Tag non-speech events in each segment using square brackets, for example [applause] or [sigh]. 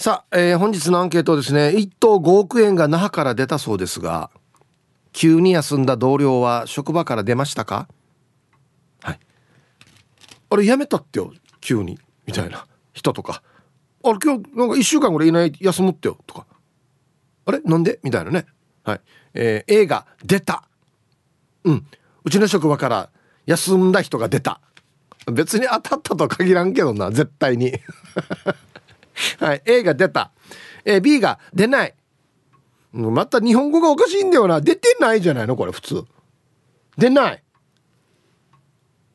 さあ、えー、本日のアンケートですね1等5億円が那覇から出たそうですが急に休んだ同僚は職場から出ましたか？はい。あれ辞めたってよ急にみたいな人とか。あれ今日なんか1週間ぐらいいない休むってよとか。あれなんで？みたいなね。はい、えー、映画出た。うん。うちの職場から休んだ人が出た。別に当たったとは限らんけどな絶対に。[laughs] はい A が出た、え、B が出ない。また日本語がおかしいんだよな。出てないじゃないのこれ普通。出ない。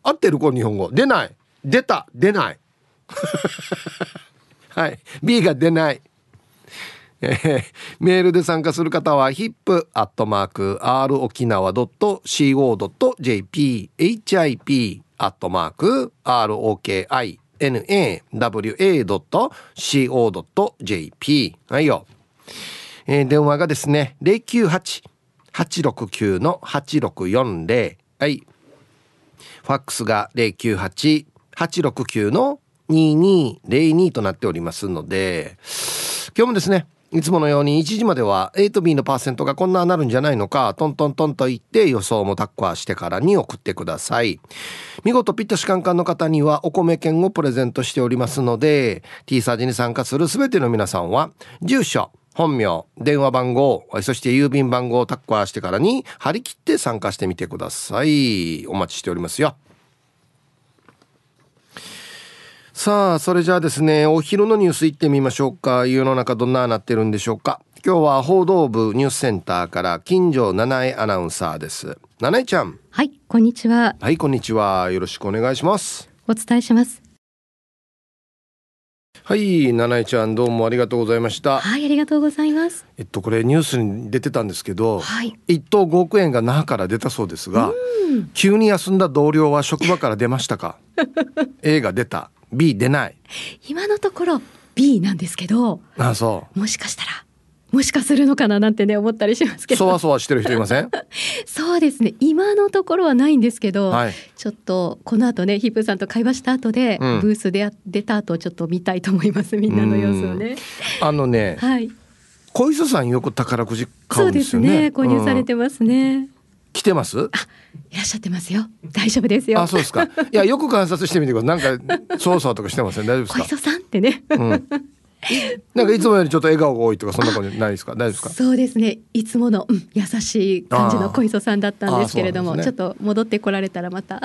合ってるこの日本語。出ない。出た。出ない。[laughs] はい。B が出ない。え、メールで参加する方は hip.r 沖 nawa.co.jp はいよ、えー、電話がですね098-869-8640はい。ファックスが098869-2202となっておりますので今日もですねいつものように1時までは A と B のパーセントがこんななるんじゃないのかトントントンと言って予想もタッカーしてからに送ってください。見事ピットシカンカンの方にはお米券をプレゼントしておりますので T サージに参加する全ての皆さんは住所本名電話番号そして郵便番号をタッカーしてからに張り切って参加してみてください。お待ちしておりますよ。さあそれじゃあですねお昼のニュースいってみましょうか。世の中どんななってるんでしょうか。今日は報道部ニュースセンターから金城七重アナウンサーです。七重ちゃん。はいこんにちは。はいこんにちは。よろしくお願いします。お伝えします。はい七重ちゃんどうもありがとうございました。はいありがとうございます。えっとこれニュースに出てたんですけど、はい、1等5億円が那覇から出たそうですが急に休んだ同僚は職場から出ましたか A が出た B 出ない。今のところ B なんですけどあそう。もしかしたらもしかするのかななんてね思ったりしますけど。そわそわしてる人いません？[laughs] そうですね。今のところはないんですけど、はい、ちょっとこの後ねヒップさんと会話した後で、うん、ブースで出た後ちょっと見たいと思いますみんなの様子をね。あのね、はい、小磯さんよく宝くじ買うんですよね。そうですね。購入されてますね、うん来てます？あいらっしゃってますよ。大丈夫ですよ。あそうですか。いやよく観察してみてください。なんか操作とかしてません？大丈夫ですか？小磯さんってね、うん、なんかいつもよりちょっと笑顔が多いとかそんなことないですか？大丈夫ですか？そうですね。いつもの、うん、優しい感じの小磯さんだったんですけれども、ね、ちょっと戻ってこられたらまた。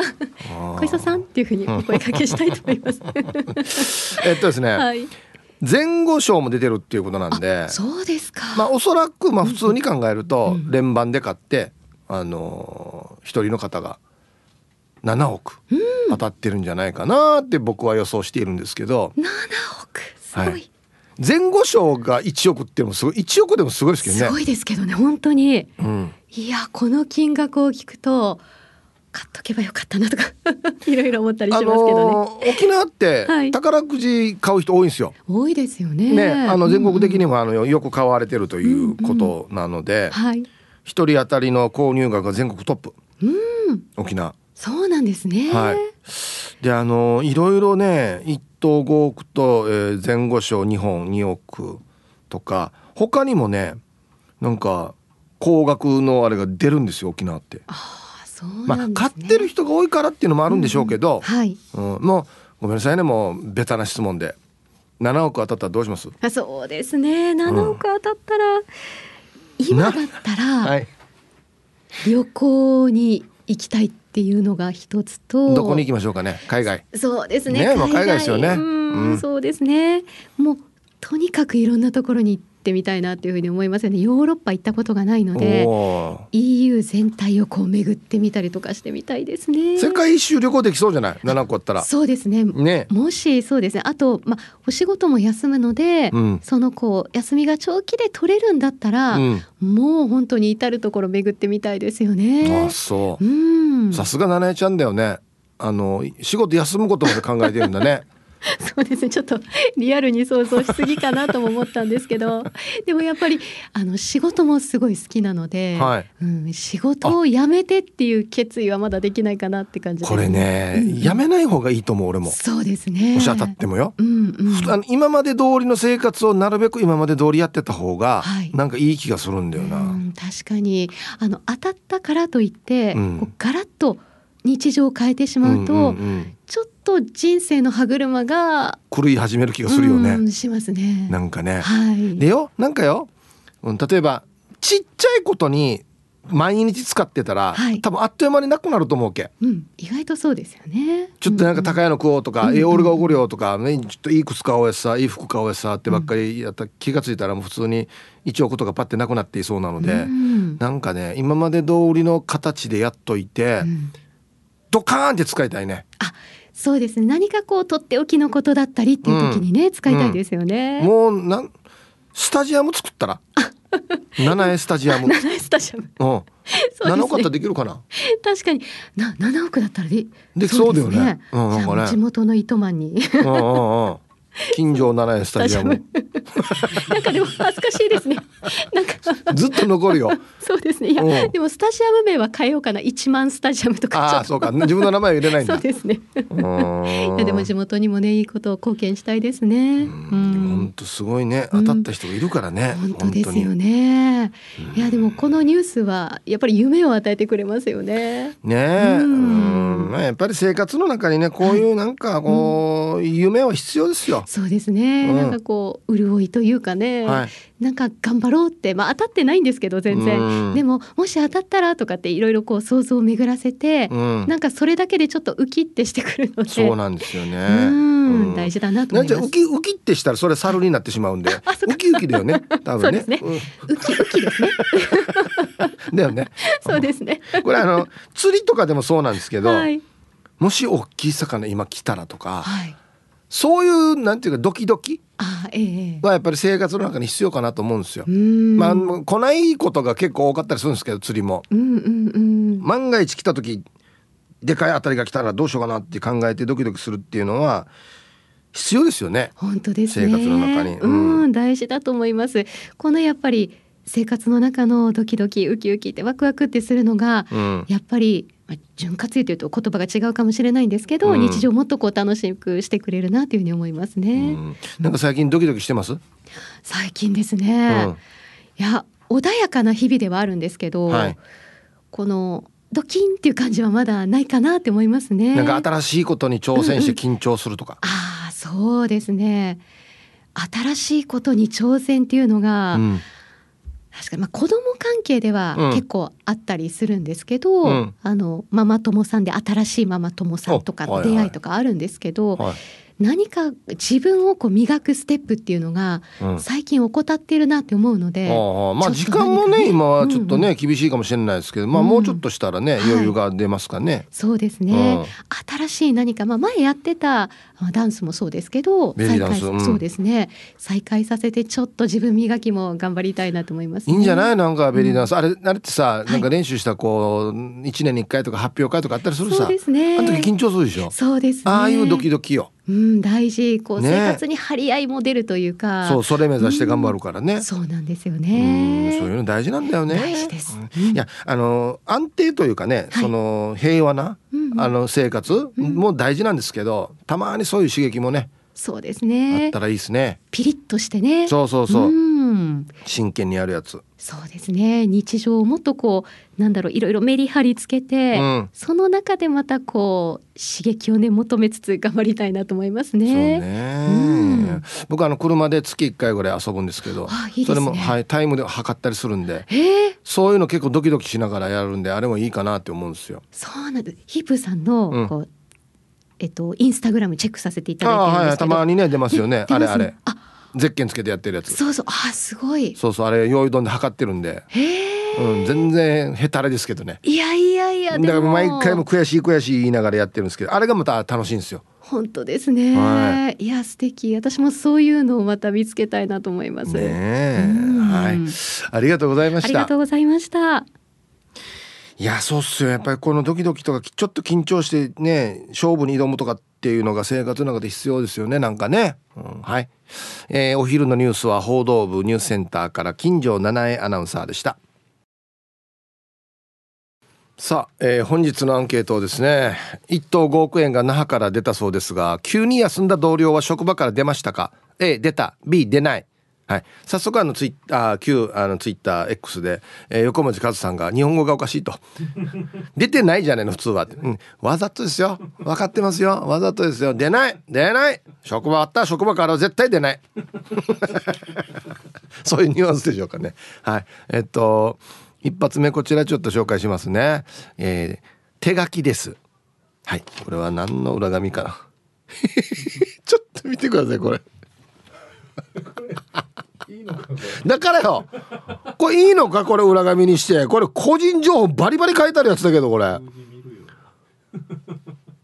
小磯さんっていうふうにお声かけしたいと思います。[laughs] えっとですね、はい。前後賞も出てるっていうことなんで。そうですか。まあおそらくまあ普通に考えると連番で買ってあの一人の方が7億当たってるんじゃないかなって僕は予想しているんですけど。7億？すごい、はい、前後賞が1億ってもすごい1億でもすごいですけどね。すごいですけどね本当に、うん、いやこの金額を聞くと買っとけばよかったなとか [laughs] いろいろ思ったりしますけどね、あのー、沖縄って宝くじ買う人多いんですよ、はい、多いですよね。ねあの全国的にもあのよく買われてるということなので、うんうん、はい一人当たりの購入額が全国トップ、うん、沖縄。そうなんですね。はい。であのいろいろね一等5億と、えー、前後賞2本2億とか他にもねなんか高額のあれが出るんですよ沖縄って。ああそうなん、ね、まあ買ってる人が多いからっていうのもあるんでしょうけど、うん、はい、うん、もうごめんなさいねもうベタな質問で。7億当たったらどうします？あそうですね。7億当たったら、うん今だったら旅行に行きたいっていうのが一つとどこに行きましょうかね？海外。そうですねね海外ですよね。うん、そうですね。もうとにかくいろんなところに行ってみたいなというふうに思いますよね。ヨーロッパ行ったことがないので EU 全体をこう巡ってみたりとかしてみたいですね。世界一周旅行できそうじゃない？7個あったら。そうですね。ね。もしそうですね。あと、まあ、お仕事も休むので、うん、そのこう休みが長期で取れるんだったら、うん、もう本当に至る所巡ってみたいですよね。あそう、うん、さすが七重ちゃんだよね。あの仕事休むことまで考えてるんだね [laughs] そうですね。ちょっとリアルに想像しすぎかなとも思ったんですけど。[laughs] でもやっぱりあの仕事もすごい好きなので、はい。うん、仕事を辞めてっていう決意はまだできないかなって感じですこれね、うん。めない方がいいと思う俺も。そうですね。もし当たってもよ、うんうん。あの今まで通りの生活をなるべく今まで通りやってた方が、はい。なんかいい気がするんだよな、うん確かに。あの当たったからといって、うん。こうガラッと日常を変えてしまうと、んんん。ちょっと人生の歯車が狂い始める気がするよね、うんしますね。なんかね、はい。でよなんかよ、うん例えばちっちゃいことに毎日使ってたら、はい。多分あっという間になくなると思うけ。うん、意外とそうですよね。ちょっとなんか高いの食おうとか、うんえ俺がおごるよとか、ね、ちょっといい靴買おうやさいい服買おうやさってばっかりやったら気がついたらもう普通に1億とかパッてなくなっていそうなので、うん。なんかね今まで通りの形でやっといて、うん。ドカーンって使いたいね。あ、そうですね。何かこうとっておきのことだったりっていう時にね、使いたいですよね。もうなんスタジアム作ったら [laughs] 七重スタジアム。七重スタジアム。うん、そう7億あったらできるかな？確かにな七億だったらでできそうだよねですうん地元の糸満にうんうんうん。近所七重スタジアム。[laughs] なんかでも恥ずかしいですね。[laughs] なんかずっと残るよ。[laughs] そうですね。いや、うんでもスタジアム名は変えようかな。一万スタジアムとか。ああ、そうか。自分の名前は入れないんだ。そうですね。いやでも地元にもねいいことを貢献したいですね。う本ん。当すごいね。当たった人がいるからね。本当ですよ本ね。いやでもこのニュースはやっぱり夢を与えてくれますよね。ねえ。ううんん。まあやっぱり生活の中にね、こういうなんかこう夢は必要ですよ。そうですね。うんなんかこう潤いというかね、はい。なんか頑張ろうってまあ当たってないんですけど全然。うんでももし当たったらとかっていろいろこう想像を巡らせて、うん。なんかそれだけでちょっとウキってしてくるので。そうなんですよね。うんうん大事だなと思います。ウキウキってしたらそれ猿になってしまうんでウキウキだよね多分ね [laughs] そうですウキウキですね。うん [laughs] だよねそうですね。これあの釣りとかでもそうなんですけど、はい。もし大きい魚今来たらとかはい。そういうなんていうかドキドキ。はやっぱり生活の中に必要かなと思うんですよう。ん。まあ来ないことが結構多かったりするんですけど釣りも。万が一来た時でかい当たりが来たらどうしようかなって考えてドキドキするっていうのは必要ですよね。本当ですね。生活の中にううんん、大事だと思います。このやっぱり生活の中のドキドキウキウキってワクワクってするのが、うんやっぱりまあ潤滑油というと言葉が違うかもしれないんですけど、うん日常をもっとこう楽しくしてくれるなというふうに思いますうね。んなんか最近ドキドキしてます？最近ですね。うんいや穏やかな日々ではあるんですけど、はいこのドキンっていう感じはまだないかなって思いますね。なんか新しいことに挑戦して緊張するとか。ああそうですね新しいことに挑戦っていうのが、うん確かに。まあ子供関係ではうん。結構あったりするんですけど、うん。あのママ友さんで新しいママ友さんとか出会いとかあるんですけど、はい何か自分をこう磨くステップっていうのがうん。最近怠っているなって思うので、ああまあ時間もね今はちょっとね、うん厳しいかもしれないですけど、まあうんもうちょっとしたらね、はい。余裕が出ますかね。そうですね、うん。新しい何か、まあ、前やってたまあダンスもそうですけど再開うん。そうですね。再開させてちょっと自分磨きも頑張りたいなと思います、ね、いいんじゃない？なんかベリーダンス、うん。あれあれってさ、い。なんか練習したこう一年に一回とか発表会とかあったりするさ。そうですね。あの時緊張するでしょ、そうですね。ああいうドキドキよ、うん、大事。こう、ね。生活に張り合いも出るというか。そうそれ目指して頑張るからね、そうなんですようんねそういうの大事なんだよね。大事です。うん。いやあの安定というかね、はい。その平和な、うんうん。あの生活うん。も大事なんですけど、たまにそういう刺激もねそうですあねったらいいですね。ピリッとしてね。そうそうそう、ん真剣にやるやつ。そうですね。日常をもっとこうなんだろういろいろメリハリつけて、うん。その中でまたこう刺激をね求めつつ頑張りたいなと思いますそうね。ね、うん。僕あの車で月1回ぐらい遊ぶんですけどあいいね。それも、はい、タイムで測ったりするんでええそういうの結構ドキドキしながらやるんであれもいいかなって思うんですよ。そうなんです。ヒップさんの、うん。こうえっとインスタグラムチェックさせていただいてるんですけど、たまにね出ますよね。出ますあれあれ。あゼッケンつけてやってるやつ。そうそう。あすごい。そうそうあれ用意どんで測ってるんで、へえ、うん、全然へたれですけどね。いやいやいやだから毎回も悔しい悔しい言いながらやってるんですけどあれがまた楽しいんですよ。本当ですね。、はい。や素敵。私もそういうのをまた見つけたいなと思います。ねはい。ありがとうございまありがしたとうございました。いやそうっすよ。やっぱりこのドキドキとかちょっと緊張してね勝負に挑むとかっていうのが生活の中で必要ですよね。なんかね、うん、はい、えー、お昼のニュースは報道部ニュースセンターから金城七重アナウンサーでした。さあ、えー、本日のアンケートですね。1等5億円が那覇から出たそうですが急に休んだ同僚は職場から出ましたか？A 出た。B 出ない。はい、早速あのツイッター旧あのツイッター X で、えー、横文字和さんが日本語がおかしいと。[laughs] 出てないじゃないの普通は、うん、わざとですよ。分かってますよ。わざとですよ。出ない。出ない。職場あった。職場からは絶対出ない。[laughs] そういうニュアンスでしょうかね。はい。えっと一発目こちらちょっと紹介しますね、えー、手書きです。はい。これは何の裏紙かな。[laughs] ちょっと見てくださいこれ。だからよ。これいいのかこれ裏紙にして。これ個人情報バリバリ書いてあるやつだけどこれ。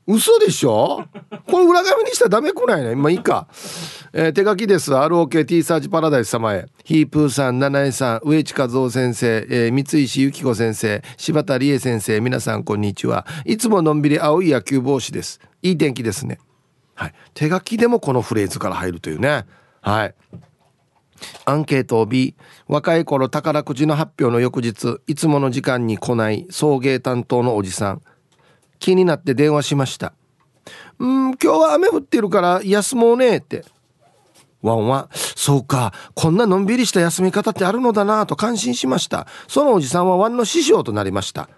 嘘でしょ？これ裏紙にしたらダメくないね。まあいいか、えー、手書きです。ROKT サーチパラダイス様へ。ヒープーさん七重さん植地和夫先生、えー、三石由紀子先生柴田理恵先生皆さんこんにちは。いつものんびり青い野球帽子です。いい天気ですね。はい。手書きでもこのフレーズから入るというね。はいアンケートを B 若い頃宝くじの発表の翌日いつもの時間に来ない送迎担当のおじさん。気になって電話しましたうん今日は雨降ってるから休もうねって。ワンはそうかこんなのんびりした休み方ってあるのだなと感心しました。そのおじさんはワンの師匠となりました。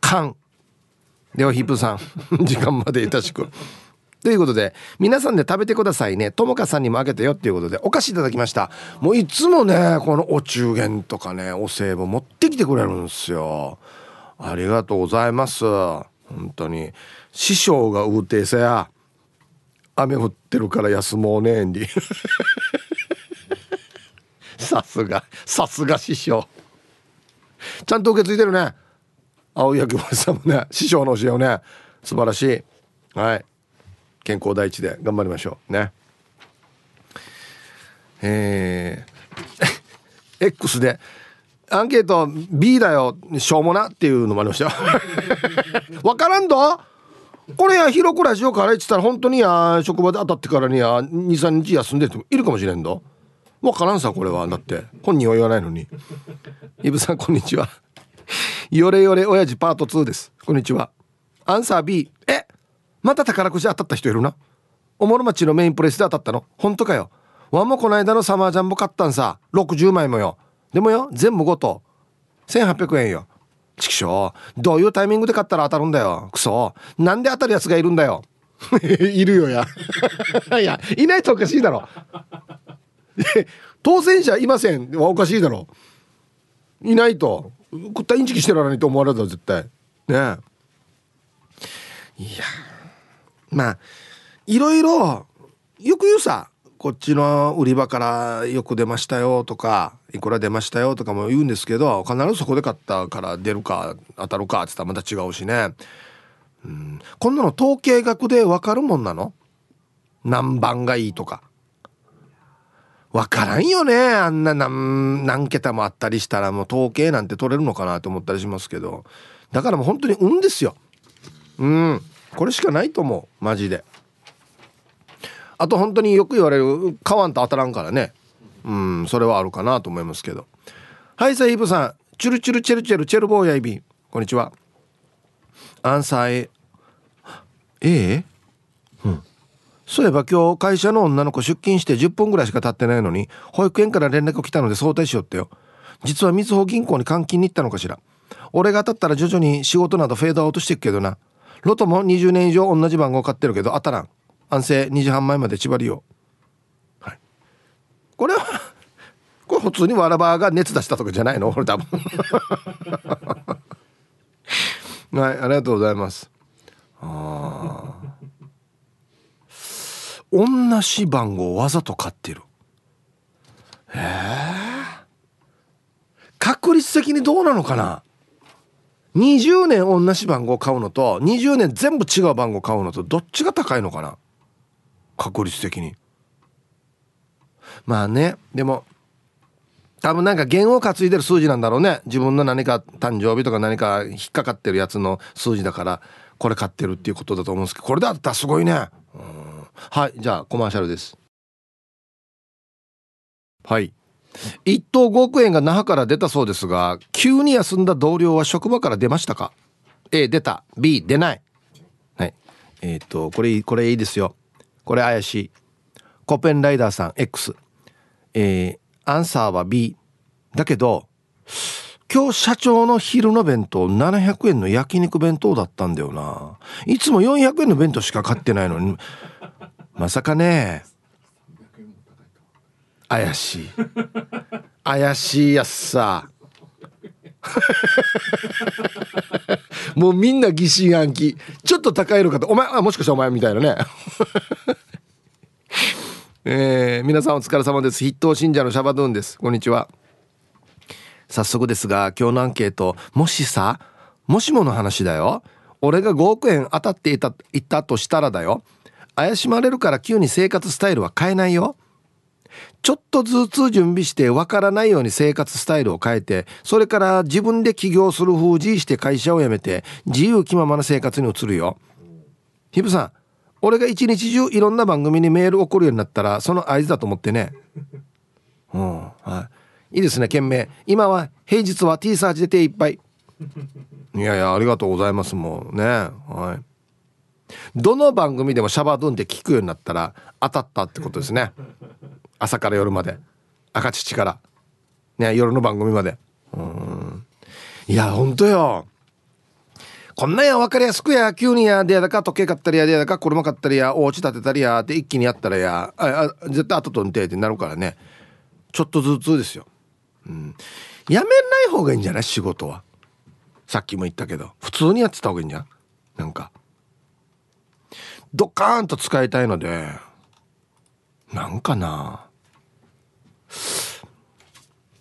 勘ではヒップさん [laughs] 時間までいたしく。ということで皆さんで食べてくださいね。ともかさんにもあげてよっていうことでお菓子いただきました。もういつもねこのお中元とかねお歳暮持ってきてくれるんですよ。ありがとうございます。本当に。師匠がうてさや雨降ってるから休もうねんり [laughs] さすがさすが師匠。ちゃんと受け継いでるね。青柳森さんもね師匠の教えをね。素晴らしい。はい。健康第一で頑張りましょう。ね。えー、[laughs] X でアンケート B だよ。しょうもなっていうのもありましたよ。[laughs] わからんど？これや広くラジオから言ってたら本当にや職場で当たってからにや23日休んでる人もいるかもしれんど。わからんさこれは。だって本人は言わないのに。イブさんこんにちは。よれよれ親父パート2です。こんにちは。アンサー B え？また宝くじ当たった人いるな。おもろ町のメインプレスで当たったの。本当かよ。ワンもこの間のサマージャンボ買ったんさ。60枚もよ。でもよ全部ごと。1800円よ。ちくしょう。どういうタイミングで買ったら当たるんだよ。クソなんで当たるやつがいるんだよ。[laughs] いるよや。[laughs] いやいないとおかしいだろ。[laughs] 当選者いません。はおかしいだろ。いないと。食ったインチキしてらないと思われた絶対。ねいやまあいろいろよく言うさこっちの売り場からよく出ましたよとかいくら出ましたよとかも言うんですけど必ずそこで買ったから出るか当たるかって言ったらまた違うしね。うん。こんなの統計学で分かるもんなの？何番がいいとか。分からんよねあんな何何桁もあったりしたらもう統計なんて取れるのかなと思ったりしますけど。だからもう本当に運ですよ。うん。これしかないと思う。マジで。あと本当によく言われる買わんと当たらんからね。うんそれはあるかなと思いますけど。はいさイブさん。チュルチュルチェルチェルチェルボーヤイビー。こんにちは。アンサー A ええ？うん。そういえば今日会社の女の子出勤して10分ぐらいしか経ってないのに保育園から連絡来たので早退しよってよ。実はみずほ銀行に監禁に行ったのかしら。俺が当たったら徐々に仕事などフェードアウトしていくけどな。ロトも20年以上同じ番号買ってるけど当たらん。安静2時半前まで縛りよはい。これは [laughs] これ普通にわらばが熱出したとかじゃないの？こ [laughs] れ多分。[laughs] はいありがとうございます。ああ同じ番号わざと買ってる。へえ確率的にどうなのかな？20年同じ番号買うのと20年全部違う番号買うのとどっちが高いのかな？確率的に。まあねでも多分なんか弦を担いでる数字なんだろうね。自分の何か誕生日とか何か引っかかってるやつの数字だからこれ買ってるっていうことだと思うんですけどこれだったらすごいね、はいじゃあコマーシャルです。はい。1等5億円が那覇から出たそうですが急に休んだ同僚は職場から出ましたか？A 出た。B 出ない。はい。えっ、とこれこれいいですよ。これ怪しい。コペンライダーさん X えー、アンサーは B だけど今日社長の昼の弁当700円の焼肉弁当だったんだよな。いつも400円の弁当しか買ってないのに。まさかね。怪しい。怪しいやつさ。もうみんな疑心暗鬼。ちょっと高いのかと。お前あもしかしてお前みたいなね。[laughs] えー、皆さんお疲れ様です。筆頭信者のシャバドゥンです。こんにちは。早速ですが今日のアンケート。もしさもしもの話だよ。俺が5億円当たっていたいたとしたらだよ。怪しまれるから急に生活スタイルは変えないよ。ちょっとずつ準備してわからないように生活スタイルを変えてそれから自分で起業する封じして会社を辞めて自由気ままな生活に移るよ。ヒブさん俺が一日中いろんな番組にメール送るようになったらその合図だと思ってね。うんはい。いいですね件名今は平日は T サーチで手いっぱいいやいやありがとうございますもう。ねはい。どの番組でもシャバドゥンって聞くようになったら当たったってことですね。朝から夜まで。赤乳から。ね夜の番組まで。うん。いやほんとよ。こんなや分かりやすくや。急にやでやだか時計買ったりやでやだか車買ったりや。お家建てたりや。って一気にやったらや。ああ絶対後とんてってなるからね。ちょっとずつですよ、うん、やめない方がいいんじゃない？仕事は。さっきも言ったけど。普通にやってた方がいいんじゃん？なんか。ドカーンと使いたいので。なんかな。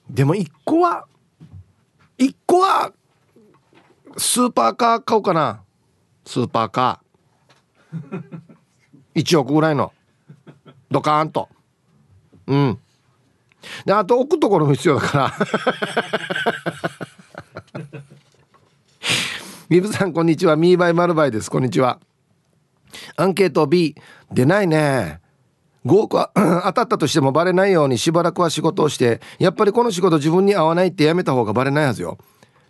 でも一個は一個はスーパーカー買おうかな。スーパーカー。[laughs] 1億ぐらいの。ドカーンと。うん。であと置くところも必要だから。[laughs] ミブさんこんにちは。ミーバイマルバイです。こんにちは。アンケート B 出ないね5億は当たったとしてもバレないようにしばらくは仕事をしてやっぱりこの仕事自分に合わないってやめた方がバレないはずよ。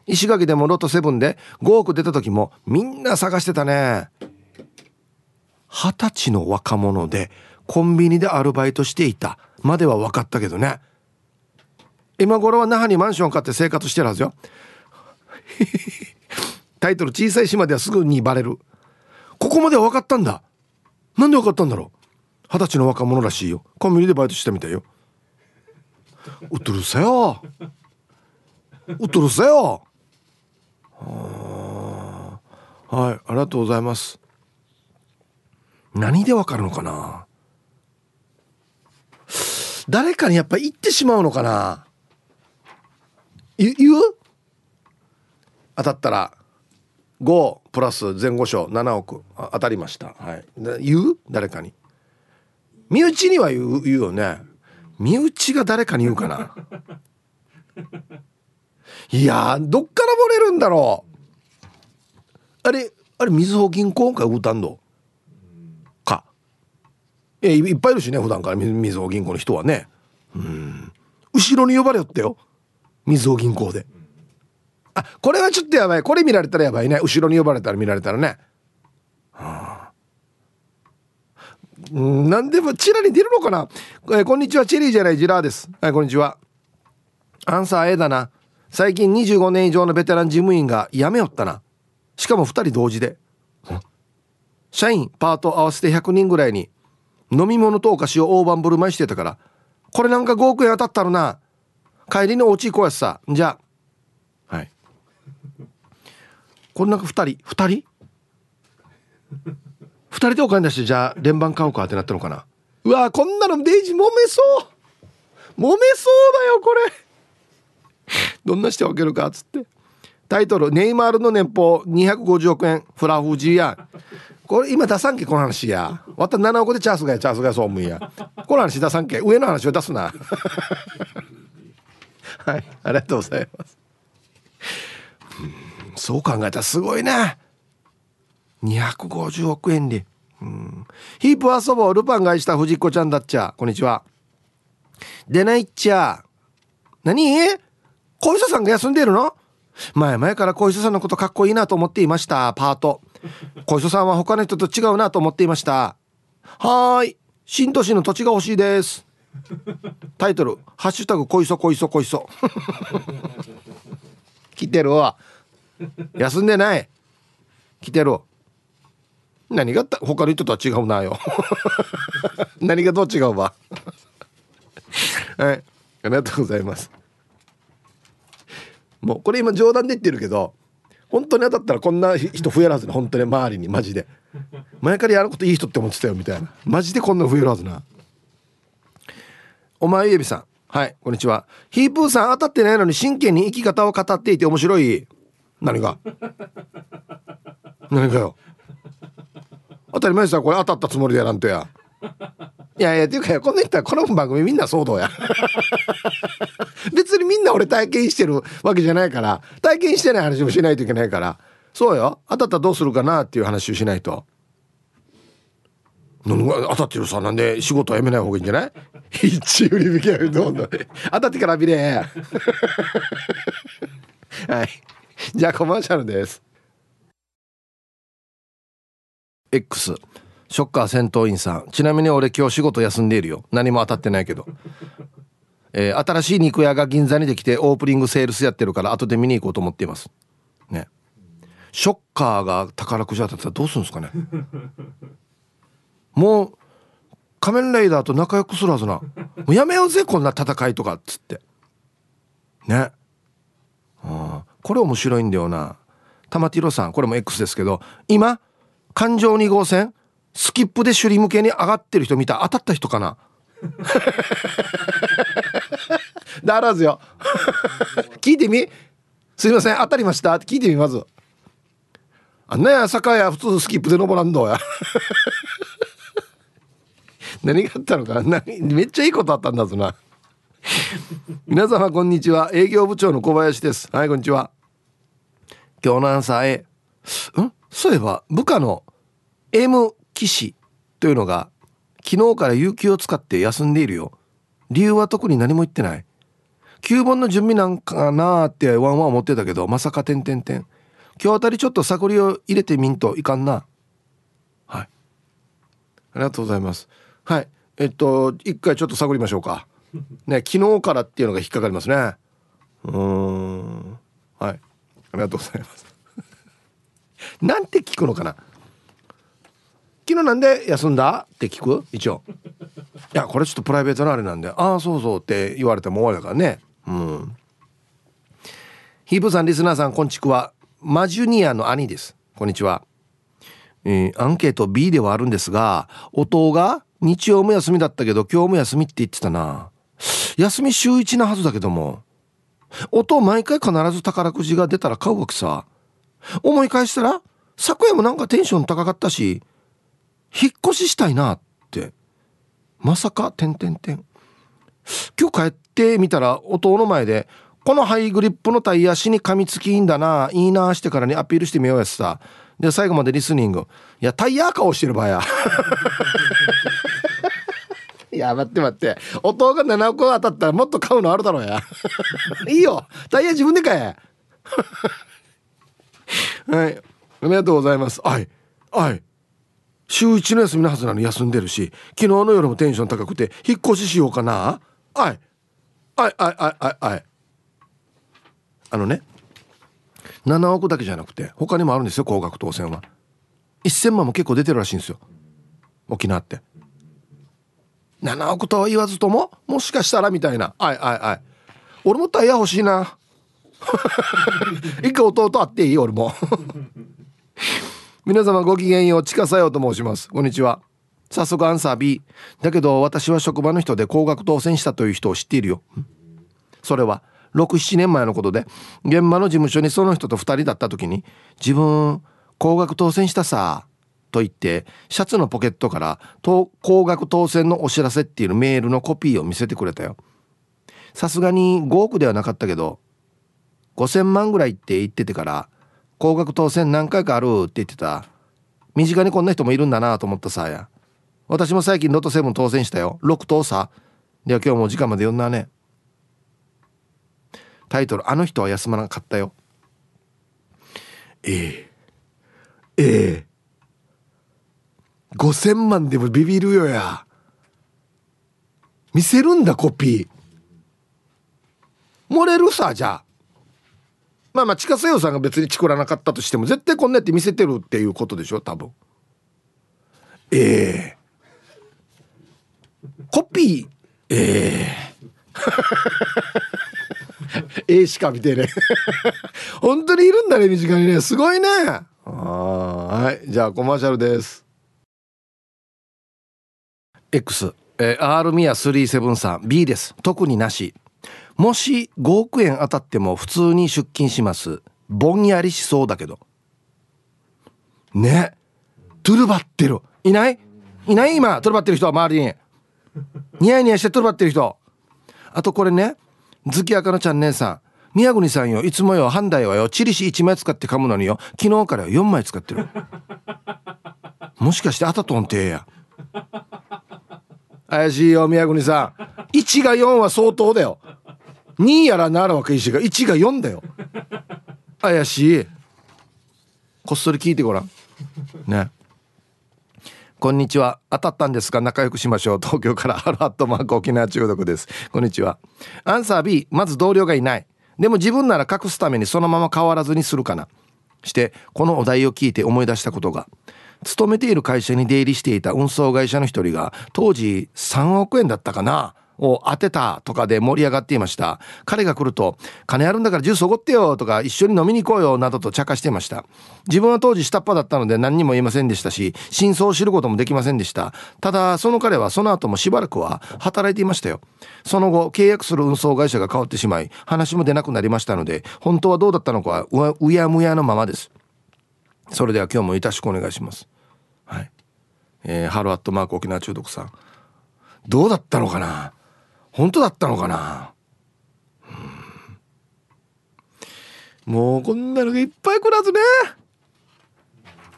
石垣でもロト7で5億出た時もみんな探してたね。二十歳の若者でコンビニでアルバイトしていた。までは分かったけどね。今頃は那覇にマンション買って生活してるはずよ。[laughs] タイトル小さい島ではすぐにバレる。ここまでは分かったんだ。なんで分かったんだろう。二十歳の若者らしいよ。コンビニでバイトしてみたよ。うとるせよ。うとるせよ。はいありがとうございます。何でわかるのかな？誰かにやっぱ言ってしまうのかな？言う？当たったら。5プラス前後賞7億。当たりました。はい。言う？誰かに。身内には言う言うよね。身内が誰かに言うかな。いやどっから漏れるんだろう。あれあれみずほ銀行か歌んの？か。えいっぱいいるしね普段からみずほ銀行の人はね。うん。後ろに呼ばれよったよ。みずほ銀行で。あこれはちょっとやばい。これ見られたらやばいね。後ろに呼ばれたら見られたらね。はあん何でもチラに出るのかな、えー、こんにちは。チェリーじゃないジラーです。はいこんにちは。アンサー A だな。最近25年以上のベテラン事務員が辞めよったな。しかも2人同時で。社員パート合わせて100人ぐらいに飲み物とお菓子を大盤振る舞いしてたから。これなんか5億円当たったらな。帰りのお家行こうやさ。じゃあ。はい。これなんか2人。2人？2人でお金出してじゃあ連番買うかってなったのかな？うわこんなのデイジ揉めそう。揉めそうだよこれ。[laughs] どんなして分けるかっつって。タイトル「ネイマールの年俸250億円。フラフジや」これ今出さんけこの話や。わた7億でチャースがやチャースがそう思んや。この話出さんけ。上の話を出すな。[laughs] はいありがとうございます。そう考えたらすごいね250億円で。うん。ヒープ遊ぼうルパンがした藤子ちゃんだっちゃ。こんにちは。出ないっちゃ。何？小磯さんが休んでるの？前々から小磯さんのことかっこいいなと思っていました。パート。小磯さんは他の人と違うなと思っていました。はーい。新都市の土地が欲しいです。タイトル「ハッシュタグ小磯小磯小磯」[laughs] 来てるわ。休んでない。来てる何が他の人とは違うなよ。[laughs] 何がどう違うわ。はい。ありがとうございます。もうこれ今冗談で言ってるけど本当に当たったらこんな人増えるはずな。本当に周りに。マジで。前からやることいい人って思ってたよみたいな。マジでこんな増えるはずな。お前ゆびさん。はい。こんにちは。ヒープーさん当たってないのに真剣に生き方を語っていて面白い。何が？何かよ？当たり前ですよこれ当たったつもりでやらんとや。[laughs] いやいやっていうかこの人はこの番組みんな騒動や。[laughs] 別にみんな俺体験してるわけじゃないから体験してない話もしないといけないから。そうよ。当たったらどうするかなっていう話をしないと。当たってるさなんで仕事は辞めない方がいいんじゃない？[laughs] 一売り引きやるどんどん当たってから見れはい。じゃあコマーシャルです。X ショッカー戦闘員さん。ちなみに俺今日仕事休んでいるよ。何も当たってないけど。えー、新しい肉屋が銀座にできてオープニングセールスやってるから後で見に行こうと思っています。ね。ショッカーが宝くじ当たったらどうするんですかね。もう仮面ライダーと仲良くするはずな。もうやめようぜこんな戦いとかっつって。ね。あこれ面白いんだよな。玉ティロさんこれも X ですけど今環状2号線？スキップで首里向けに上がってる人見た。当たった人かな？[laughs] だらずよ。聞いてみ？すいません。当たりました。って聞いてみますあんなや坂や普通スキップで登らんどや。[laughs] 何があったのか？めっちゃいいことあったんだぞな。皆様こんにちは。営業部長の小林です。はいこんにちは。今日のアンサー A ん？そういえば部下の M 騎士というのが昨日から有給を使って休んでいるよ。理由は特に何も言ってない。9本の準備なんかなーってワンワン思ってたけどまさか点点点今日あたりちょっと探りを入れてみんといかんな。はい。ありがとうございます。はい。えっと一回ちょっと探りましょうか。[laughs] ね昨日からっていうのが引っかかりますね。うん。はい。ありがとうございます。[laughs] なんて聞くのかな昨日なんで休んだ？って聞く？一応。いやこれちょっとプライベートなあれなんで。ああそうそうって言われても終わりだからね。うん。ヒープさんリスナーさんこんちくは。マジュニアの兄です。こんにちは、えー、アンケート B ではあるんですが音が日曜も休みだったけど今日も休みって言ってたな。休み週1なはずだけども。音毎回必ず宝くじが出たら買うわけさ。思い返したら昨夜もなんかテンション高かったし引っ越ししたいなって。まさか？てんてんてん。今日帰ってみたら音の前でこのハイグリップのタイヤ足に噛みつきいいんだな。いいなしてからにアピールしてみようやつさ。で最後までリスニング。いやタイヤ顔してる場合や。[laughs] いや待って待って。音が7億当たったらもっと買うのあるだろうや。[laughs] いいよ。タイヤ自分で買え。[laughs] はい。ありがとうございます。はい。はい。週1の休みのはずなのに休んでるし昨日の夜もテンション高くて引っ越ししようかな。はいはいはいはいはいはい。あのね7億だけじゃなくて他にもあるんですよ高額当選は。1000万も結構出てるらしいんですよ。沖縄って。7億とは言わずとももしかしたらみたいな。はいはいはい。俺もタイヤ欲しいな。[laughs] 一回弟会っていい？俺も。皆様ごきげんよう近さよと申します。こんにちは。早速アンサー B だけど私は職場の人で高額当選したという人を知っているよ。それは67年前のことで現場の事務所にその人と2人だった時に自分高額当選したさと言ってシャツのポケットから高額当選のお知らせっていうメールのコピーを見せてくれたよ。さすがに5億ではなかったけど5,000万ぐらいって言っててから高額当選何回かあるって言ってた。身近にこんな人もいるんだなと思ったさや。私も最近ロト7当選したよ。6等さでは今日も時間まで読んだね。タイトル「あの人は休まなかったよ」ええ。ええ。5000万でもビビるよや。見せるんだコピー。漏れるさじゃあ。まあまあ近瀬洋さんが別にチクらなかったとしても絶対こんなやって見せてるっていうことでしょ多分。ええ。コピー。ええ。[laughs] ええしか見てね [laughs] 本当にいるんだね身近にね。すごいね。あはい。じゃあコマーシャルです。X えー、R ミア373 B です。特になし。もし5億円当たっても普通に出勤します。ぼんやりしそうだけど。ね。トゥルバってる。いない？いない？今トゥルバってる人周りに。ニヤニヤしてトゥルバってる人。あとこれね。月明のちゃん姉さん。宮国さんよ。いつもよ。半台はよ。チリシ1枚使って噛むのによ。昨日から4枚使ってる。もしかしてあたとんてえや。怪しいよ宮国さん。1が4は相当だよ。2やらなるわけいいしが1が4だよ。怪しい。こっそり聞いてごらん。ね。こんにちは。当たったんですが仲良くしましょう。東京からハロハットマーク沖縄中毒です。こんにちは。アンサー B まず同僚がいない。でも自分なら隠すためにそのまま変わらずにするかな。してこのお題を聞いて思い出したことが。勤めている会社に出入りしていた運送会社の一人が当時3億円だったかな。を当てたとかで盛り上がっていました。彼が来ると金あるんだからジュースおごってよとか一緒に飲みに行こうよなどと茶化していました。自分は当時下っ端だったので何にも言えませんでしたし真相を知ることもできませんでした。ただその彼はその後もしばらくは働いていましたよ。その後契約する運送会社が変わってしまい話も出なくなりましたので本当はどうだったのかはうやむやのままです。それでは今日もよろしくお願いします。はい。えー、ハロアットマーク沖縄中毒さん。どうだったのかな？本当だったのかな、もうこんなのがいっぱい来らずね。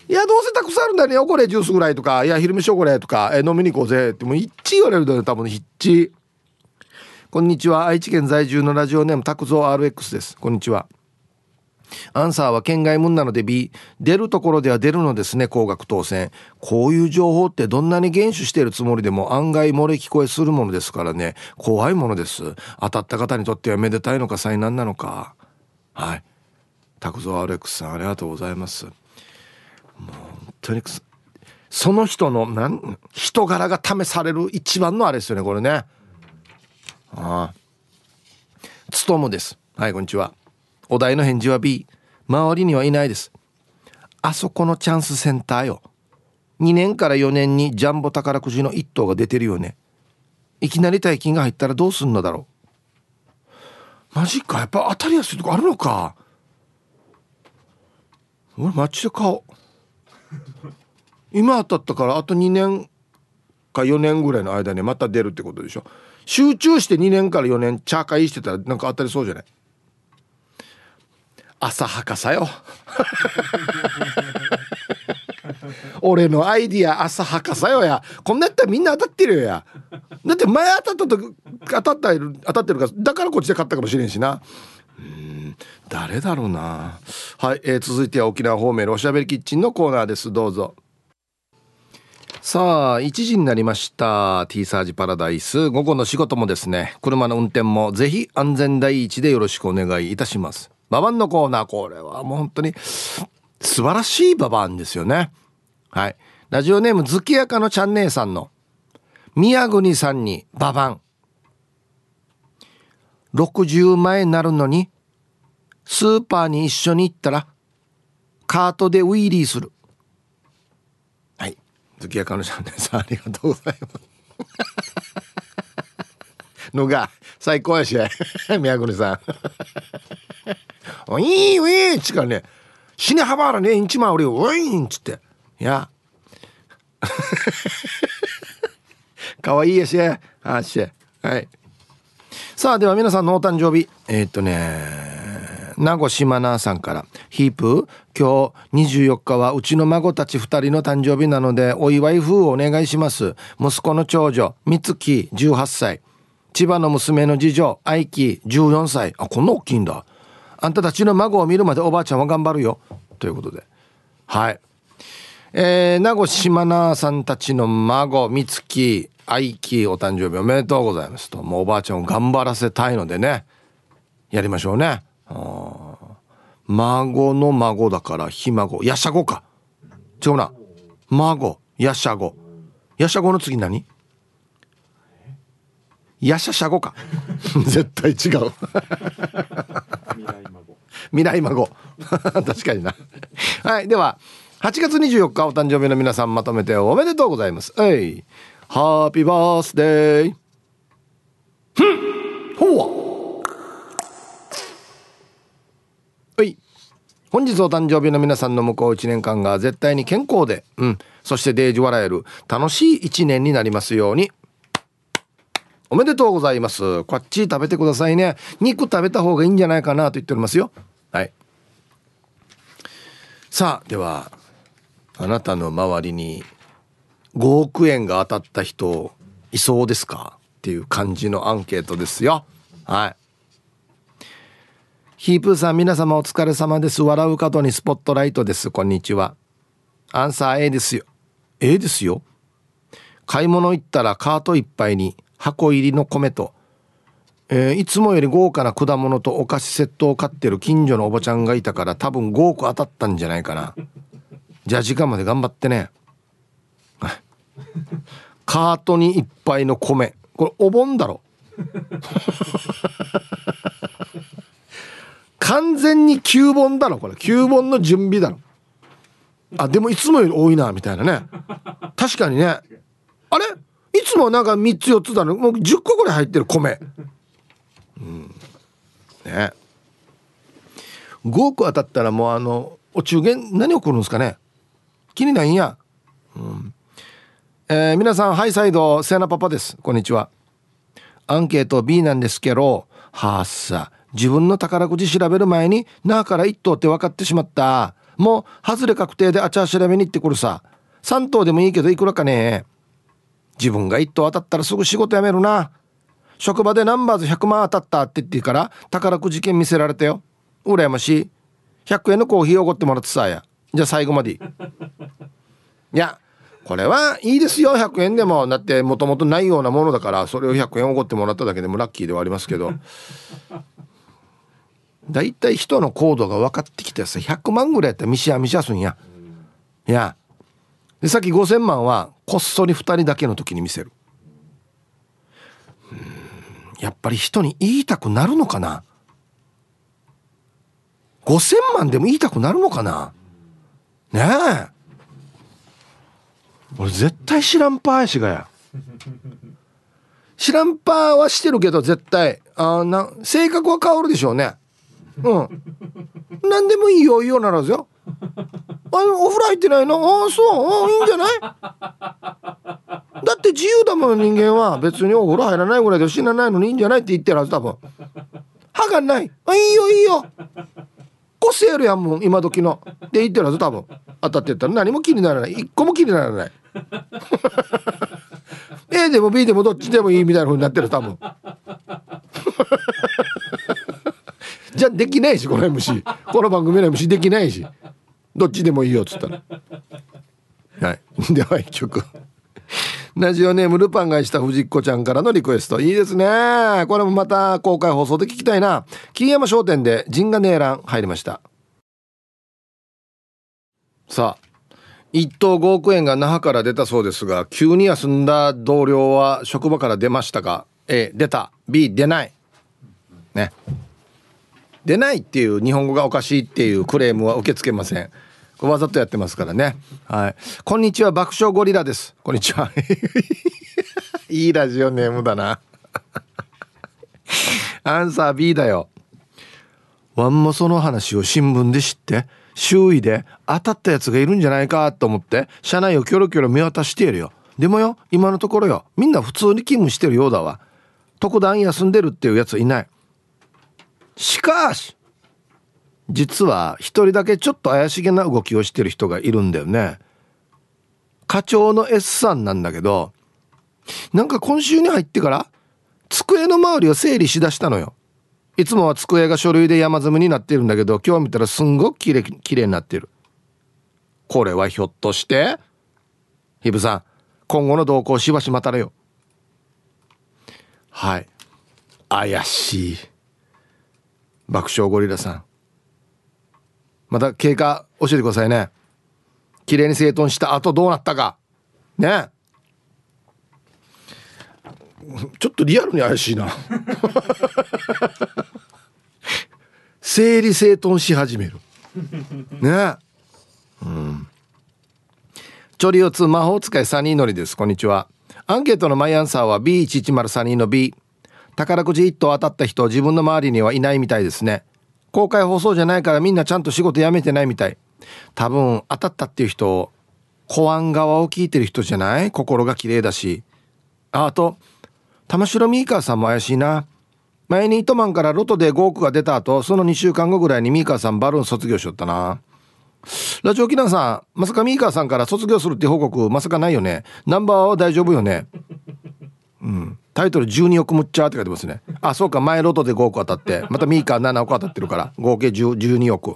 いやどうせたくさんあるんだよね。これジュースぐらいとか。いや昼飯これとか。え飲みに行こうぜって。もう一致言われるだよ多分一致こんにちは。愛知県在住のラジオネーム拓蔵 RX です。こんにちは。アンサーは県外文なので B 出るところでは出るのですね高額当選。こういう情報ってどんなに厳守しているつもりでも案外漏れ聞こえするものですからね。怖いものです。当たった方にとってはめでたいのか災難なのか。はい。拓蔵アレックスさんありがとうございます。もう本当にその人のなん人柄が試される一番のあれですよねこれね。ああつとむです。はいこんにちは。お題の返事は B 周りにはいないです。あそこのチャンスセンターよ。2年から4年にジャンボ宝くじの1等が出てるよね。いきなり大金が入ったらどうすんのだろう。マジかやっぱ当たりやすいとこあるのか。俺街で買おう。今当たったからあと2年か4年ぐらいの間にまた出るってことでしょ。集中して2年から4年チャーカイしてたらなんか当たりそうじゃない？浅はかさよ。俺のアイディア浅はかさよや。こんなやったらみんな当たってるよや。だって前当たったと当たった当たってるからだからこっちで買ったかもしれんしな。うん誰だろうな。はい、えー、続いては沖縄方面おしゃべりキッチンのコーナーです。どうぞ。さあ1時になりました。T サージパラダイス。午後の仕事もですね。車の運転もぜひ安全第一でよろしくお願いいたします。ババンのコーナー、これはもう本当に素晴らしいババンですよね。はい。ラジオネーム、月やかのちゃん姉さんの、宮国さんにババン。60万円になるのに、スーパーに一緒に行ったら、カートでウィーリーする。はい。月やかのちゃん姉さん、ありがとうございます。のが、最高やし、[laughs] 宮国さん。[laughs] おいいウィーっつからね死ねはばらねインチマウリ。ウィンっつって。いや。[laughs] かわいいやし。あし。はい。さあでは皆さんのお誕生日。えー、っとね名護島奈さんから「ヒープ今日24日はうちの孫たち2人の誕生日なのでお祝い風をお願いします。息子の長女美月18歳。千葉の娘の次女愛希14歳。あこんな大きいんだ。あんたたちの孫を見るまでおばあちゃんは頑張るよ。ということで。はい。えー、名護島奈さんたちの孫美月愛希お誕生日おめでとうございます。ともうおばあちゃんを頑張らせたいのでね。やりましょうね。孫の孫だからひ孫。やしゃごか。違うな。孫やしゃご。やしゃごの次何？やしゃしゃごか。[laughs] 絶対違う。未来孫。[laughs] 確かにな。はいでは8月24日お誕生日の皆さんまとめておめでとうございます。えいハッピーバースデー。ふんほうは。い本日お誕生日の皆さんの向こう1年間が絶対に健康で、うん、そしてデージ笑える楽しい1年になりますように。おめでとうございます。こっち食べてくださいね。肉食べた方がいいんじゃないかなと言っておりますよ。はい。さあ、では、あなたの周りに5億円が当たった人いそうですか？っていう感じのアンケートですよ。はい。ヒープーさん皆様お疲れ様です。笑う角にスポットライトです。こんにちは。アンサー A ですよ。A ですよ。買い物行ったらカートいっぱいに箱入りの米と、えー、いつもより豪華な果物とお菓子セットを買ってる近所のおばちゃんがいたから多分5億当たったんじゃないかな。じゃあ時間まで頑張ってね。カートにいっぱいの米。これお盆だろ。完全に9本だろこれ9本の準備だろあでもいつもより多いなみたいなね確かにねつもなんか3つ4つだろもう10個ぐらい入ってる米。うん。ね。5億当たったらもうあのお中元何起こるんですかね。気にないんや、うん。えー、皆さんハイサイドセナパパです。こんにちは。アンケート B なんですけどはっさ自分の宝くじ調べる前に那覇から1等って分かってしまった。もう外れ確定であちゃ調べに行ってくるさ。3等でもいいけどいくらかね。自分が1等当たったらすぐ仕事辞めるな。職場でナンバーズ100万当たったって言ってから宝くじ券見せられたよ。羨ましい。100円のコーヒーおごってもらってさや。じゃあ最後までいやこれはいいですよ。100円でも。だってもともとないようなものだからそれを100円おごってもらっただけでもラッキーではありますけど。だいたい人の行動が分かってきてさ100万ぐらいやったらミシアミシアすんや。いや。でさっき5,000万はこっそり2人だけの時に見せる。やっぱり人に言いたくなるのかな？5,000万でも言いたくなるのかな？ねえ。俺絶対知らんぱーやしがや。知らんぱーはしてるけど絶対あな性格は変わるでしょうね。うん。何でもいいよいいよならずよ。お風呂入ってないの？ああそう。あいいんじゃない？[laughs] だって自由だもん人間は。別にお風呂入らないぐらいで死なないのにいいんじゃないって言ってるはず多分。歯がない。あいいよいいよ。個性あるやんもん今時の。で言ってるはず多分。当たってったら。何も気にならない。一個も気にならない。[laughs] A でも B でもどっちでもいいみたいなふうになってる多分。[laughs] じゃあできないしこの MC この番組の MC できないしどっちでもいいよっつったらはい。[laughs] では一曲。ラジオネームルパンがした藤子ちゃんからのリクエスト。いいですね。これもまた公開放送で聞きたいな。金山商店でジンガネーラン入りました。さあ1等5億円が那覇から出たそうですが急に休んだ同僚は職場から出ましたか？A 出た。B 出ない。ね。出ないっていう日本語がおかしいっていうクレームは受け付けません。わざとやってますからね。はい。こんにちは爆笑ゴリラです。こんにちは。[laughs] いいラジオネームだな。[laughs] アンサー B だよ。ワンもその話を新聞で知って周囲で当たったやつがいるんじゃないかと思って車内をキョロキョロ見渡しているよ。でもよ今のところよ。みんな普通に勤務してるようだわ。特段休んでるっていうやついない。しかし実は一人だけちょっと怪しげな動きをしてる人がいるんだよね。課長の S さんなんだけどなんか今週に入ってから机の周りを整理しだしたのよ。いつもは机が書類で山積みになってるんだけど今日見たらすんごくきれきれいになってる。これはひょっとしてひぶさん今後の動向しばし待たれよはい。怪しい。爆笑ゴリラさん。また経過教えてくださいね。綺麗に整頓した後どうなったか。ね。ちょっとリアルに怪しいな。整理整頓し始める。ね。うん。チョリオツ魔法使いサニーのりです。こんにちは。アンケートのマイアンサーは B110 サニーの B 宝くじ1等当たった人自分の周りにはいないみたいですね。公開放送じゃないからみんなちゃんと仕事辞めてないみたい。多分当たったっていう人公安側を聞いてる人じゃない？心が綺麗だし。ああと玉城ミーカーさんも怪しいな。前に糸満からロトで5億が出た後その2週間後ぐらいにミーカーさんバルーン卒業しよったな。ラジオ沖縄さんまさかミーカーさんから卒業するって報告まさかないよね。ナンバーは大丈夫よね。うん。タイトル12億むっちゃって書いてますね。あそうか前ロトで5億当たってまたミーカー7億当たってるから合計12億。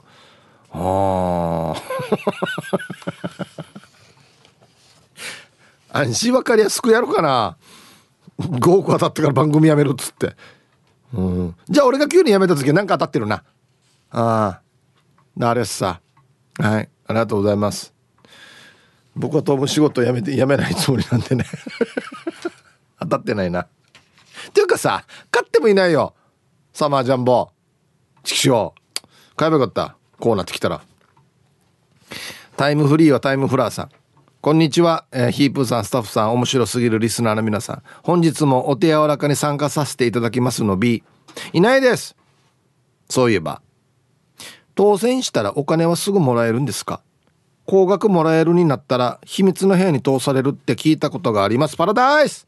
ああ [laughs] 安心分かりやすくやるかな。5億当たってから番組やめるっつって。うん。じゃあ俺が急に辞めた時何か当たってるな。あああれさはい。ありがとうございます。僕は当分仕事辞めて辞めないつもりなんでね。当たってないな。っていうかさ勝ってもいないよ。サマージャンボ。チキショー買えばよかった。こうなってきたら。タイムフリーはタイムフラーさん。こんにちは、えー、ヒープーさんスタッフさん。面白すぎるリスナーの皆さん。本日もお手柔らかに参加させていただきますの B いないです。そういえば。当選したらお金はすぐもらえるんですか？高額もらえるになったら秘密の部屋に通されるって聞いたことがあります。パラダイス！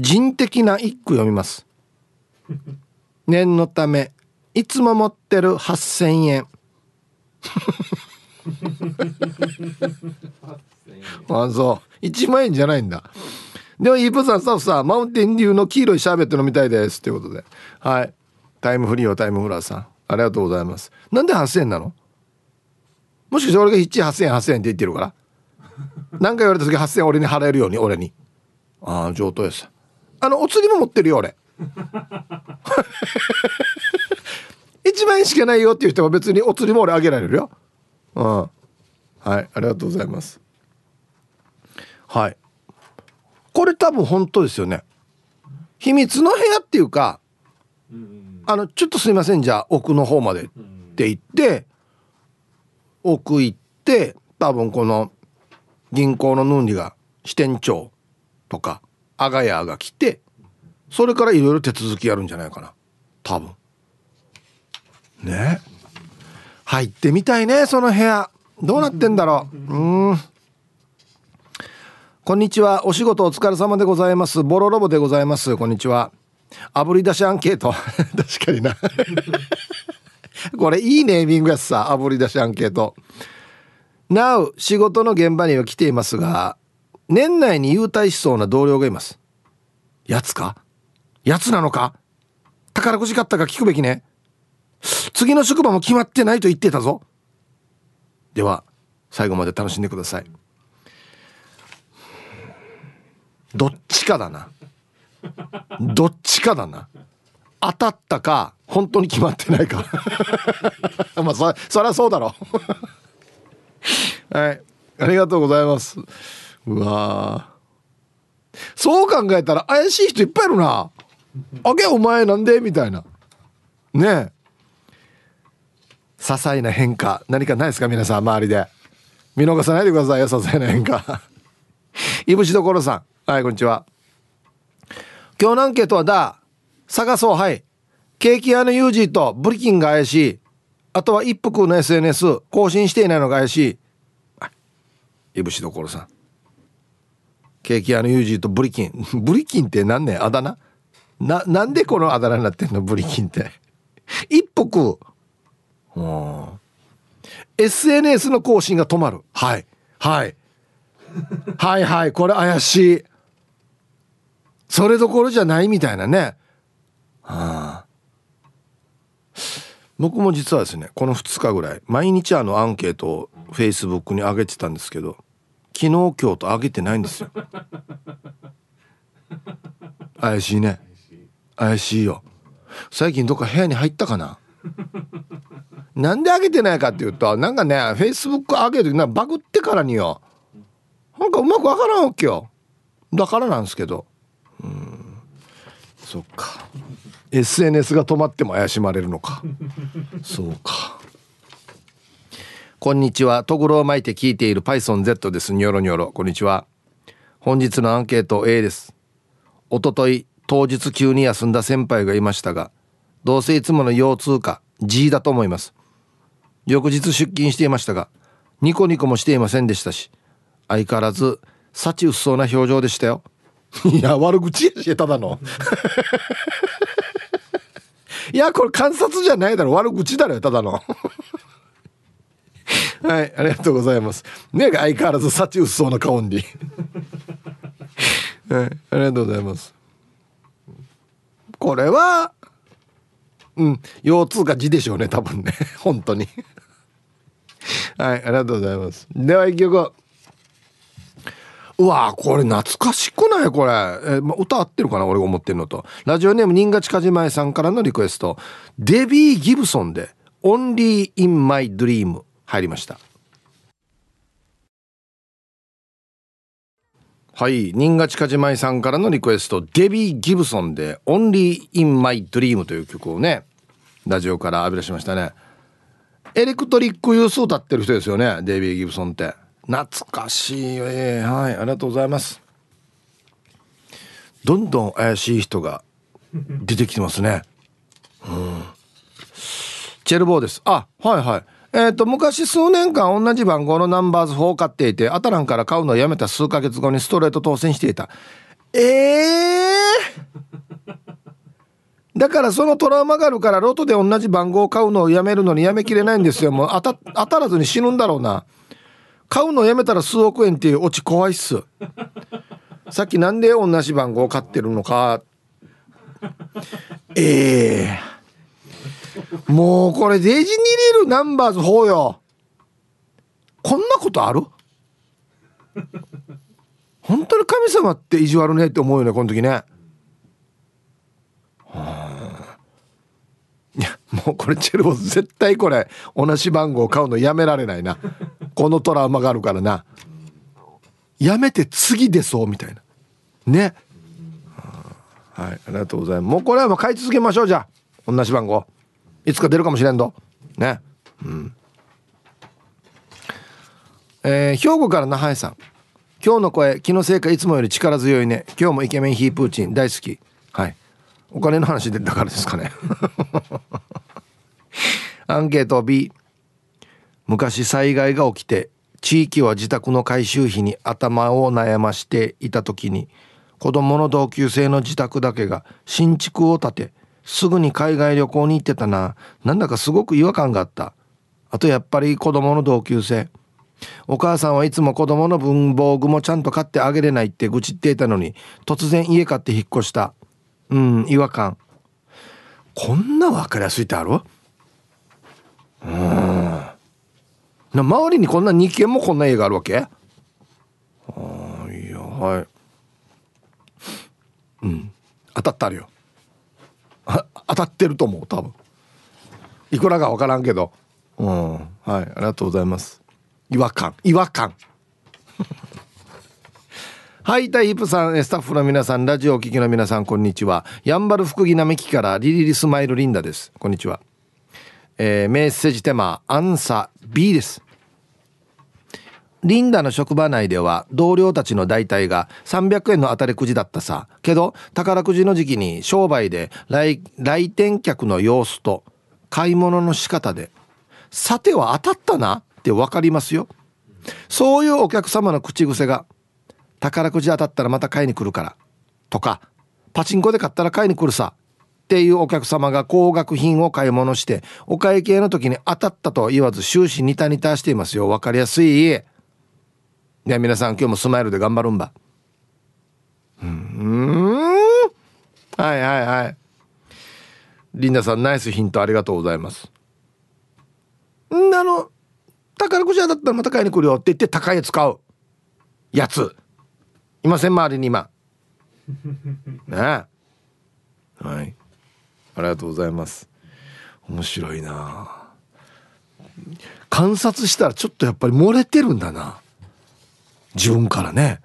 人的な一句読みます。念のためいつも持ってる8000円。あそう。1万円じゃないんだ。でもイープさんスタッフさんマウンテンデューの黄色いシャーベット飲みたいですということで。はい。タイムフリーはタイムフラーさん。ありがとうございます。なんで8000円なの？もしかして俺が1 8000円8000円って言ってるから。何か言われた時8000円俺に払えるように俺に。ああ上等やさあのお釣りも持ってるよ俺。1万円しかないよっていう人は別にお釣りも俺あげられるよ。うん。はいありがとうございます。はい。これ多分本当ですよね。秘密の部屋っていうかあのちょっとすいませんじゃあ奥の方までって言って奥行って多分この銀行のヌンリが支店長とか阿賀屋が来てそれからいろいろ手続きやるんじゃないかな。多分。ね。入ってみたいねその部屋。どうなってんだろう。うん。こんにちは。お仕事お疲れ様でございます。ボロロボでございます。こんにちは。炙り出しアンケート。[laughs] 確かにな。[laughs] これいいネーミングやさ炙り出しアンケート。Now 仕事の現場には来ていますが年内に優退しそうな同僚がいます。やつか？やつなのか？宝くじ買ったか聞くべきね。次の職場も決まってないと言ってたぞ。では最後まで楽しんでください。どっちかだな。どっちかだな。当たったか本当に決まってないか。[laughs] まあそそりゃそうだろはい。ありがとうございます。うわそう考えたら怪しい人いっぱいいるな。あげお前なんで？みたいな。ねえ。些細な変化。何かないですか？皆さん周りで。見逃さないでくださいよ些細な変化。いぶしどころさん。はいこんにちは。今日のアンケートはだ。探そう。はい。ケーキ屋のユージーとブリキンが怪しい。あとは一服の SNS 更新していないのが怪しい。いぶしどころさん。ケーキ屋のユージーとブリキン。[laughs] ブリキンって何ねあだ名？ななんでこのあだ名になってんの？ブリキンって。[laughs] 一腹うん。SNS の更新が止まる。はい。はい。はいはい。これ怪しい。それどころじゃないみたいなね。はあ僕も実はですねこの2日ぐらい毎日あのアンケートをフェイスブックに上げてたんですけど昨日今日と上げてないんですよ。怪しいね。怪しいよ。最近どっか部屋に入ったかな？なんで上げてないかっていうとなんかねフェイスブック上げるなバグってからによ。なんかうまくわからんわけよ。だからなんですけど。うん。そっか。SNS が止まっても怪しまれるのか。そうか。こんにちは。トグロを巻いて聞いている PythonZ です。ニョロニョロ。こんにちは。本日のアンケート A です。おととい当日急に休んだ先輩がいましたがどうせいつもの腰痛か G だと思います。翌日出勤していましたがニコニコもしていませんでしたし相変わらず幸薄そうな表情でしたよ。いや悪口やしただの。[laughs] いやこれ観察じゃないだろ。悪口だろただのはいありがとうございます。ね相変わらず幸薄そうな顔に。はいありがとうございます。これはうん腰痛か字でしょうね多分ね。[laughs] 本当に。はいありがとうございます。では一曲うわこれ懐かしくない？これ、えま、歌合ってるかな？俺が思ってるのと。ラジオネーム新勝かじまえさんからのリクエスト。デビー・ギブソンで「Only in My Dream」入りました。はい。新勝かじまえさんからのリクエストデビー・ギブソンで「Only in My Dream」という曲をねラジオから浴び出しましたね。エレクトリックユースを歌ってる人ですよねデビー・ギブソンって。懐かしいえー、はい。ありがとうございます。どんどん怪しい人が [laughs] 出てきてますね。うん。チェルボーです。あはいはいえ、ー、と昔数年間同じ番号のナンバーズ4を買っていてアタランから買うのをやめた数ヶ月後にストレート当選していた。ええー、だからそのトラウマがあるからロトで同じ番号を買うのをやめるのにやめきれないんですよ。もう当た当たらずに死ぬんだろうな。買うのやめたら数億円っていうオチ怖いっす。さっきなんで同じ番号を買ってるのか。ええー、もうこれデジニリルナンバーズ4よ。こんなことある？本当に神様って意地悪ねって思うよねこの時ね。いやもうこれチェルボス絶対これ同じ番号買うのやめられないな。このトラウマがあるからな。やめて次出そうみたいな。ね。はいありがとうございます。もうこれはもう買い続けましょうじゃあ。同じ番号。いつか出るかもしれんどね。うん。えー、兵庫から那覇さん。今日の声気のせいかいつもより力強いね。今日もイケメンヒープーチン大好き。はい。お金の話でだからですかね。[laughs] アンケート B 昔災害が起きて地域は自宅の改修費に頭を悩ましていた時に子供の同級生の自宅だけが新築を建てすぐに海外旅行に行ってたな。なんだかすごく違和感があった。あとやっぱり子供の同級生。お母さんはいつも子供の文房具もちゃんと買ってあげれないって愚痴っていたのに突然家買って引っ越した。うん違和感。こんな分かりやすいってある？うん。な周りにこんな2軒もこんな家があるわけ？ああいやはい。うん。当たったるよ。[laughs] 当たってると思う多分。いくらか分からんけど。うん。はいありがとうございます。違和感。違和感。[laughs] はいタイプさんスタッフの皆さんラジオお聞きの皆さんこんにちは。やんばる福木並木からリリリスマイルリンダです。こんにちは。えー、メッセージテーマアンサー B です。リンダの職場内では同僚たちの大体が300円の当たりくじだったさ。けど宝くじの時期に商売で来来店客の様子と買い物の仕方でさては当たったなって分かりますよ。そういうお客様の口癖が宝くじ当たったらまた買いに来るからとかパチンコで買ったら買いに来るさっていうお客様が高額品を買い物してお会計の時に当たったと言わず終始ニタニタしていますよ。分かりやすい。では皆さん今日もスマイルで頑張るんば。うん。はいはいはい。リンダさんナイスヒントありがとうございます。んあの宝くじ屋だったらまた買いに来るよって言って高いやつ買う。やつ。いません周りに今。[laughs] ね。はい。ありがとうございます。面白いな。観察したらちょっとやっぱり漏れてるんだな。自分からね。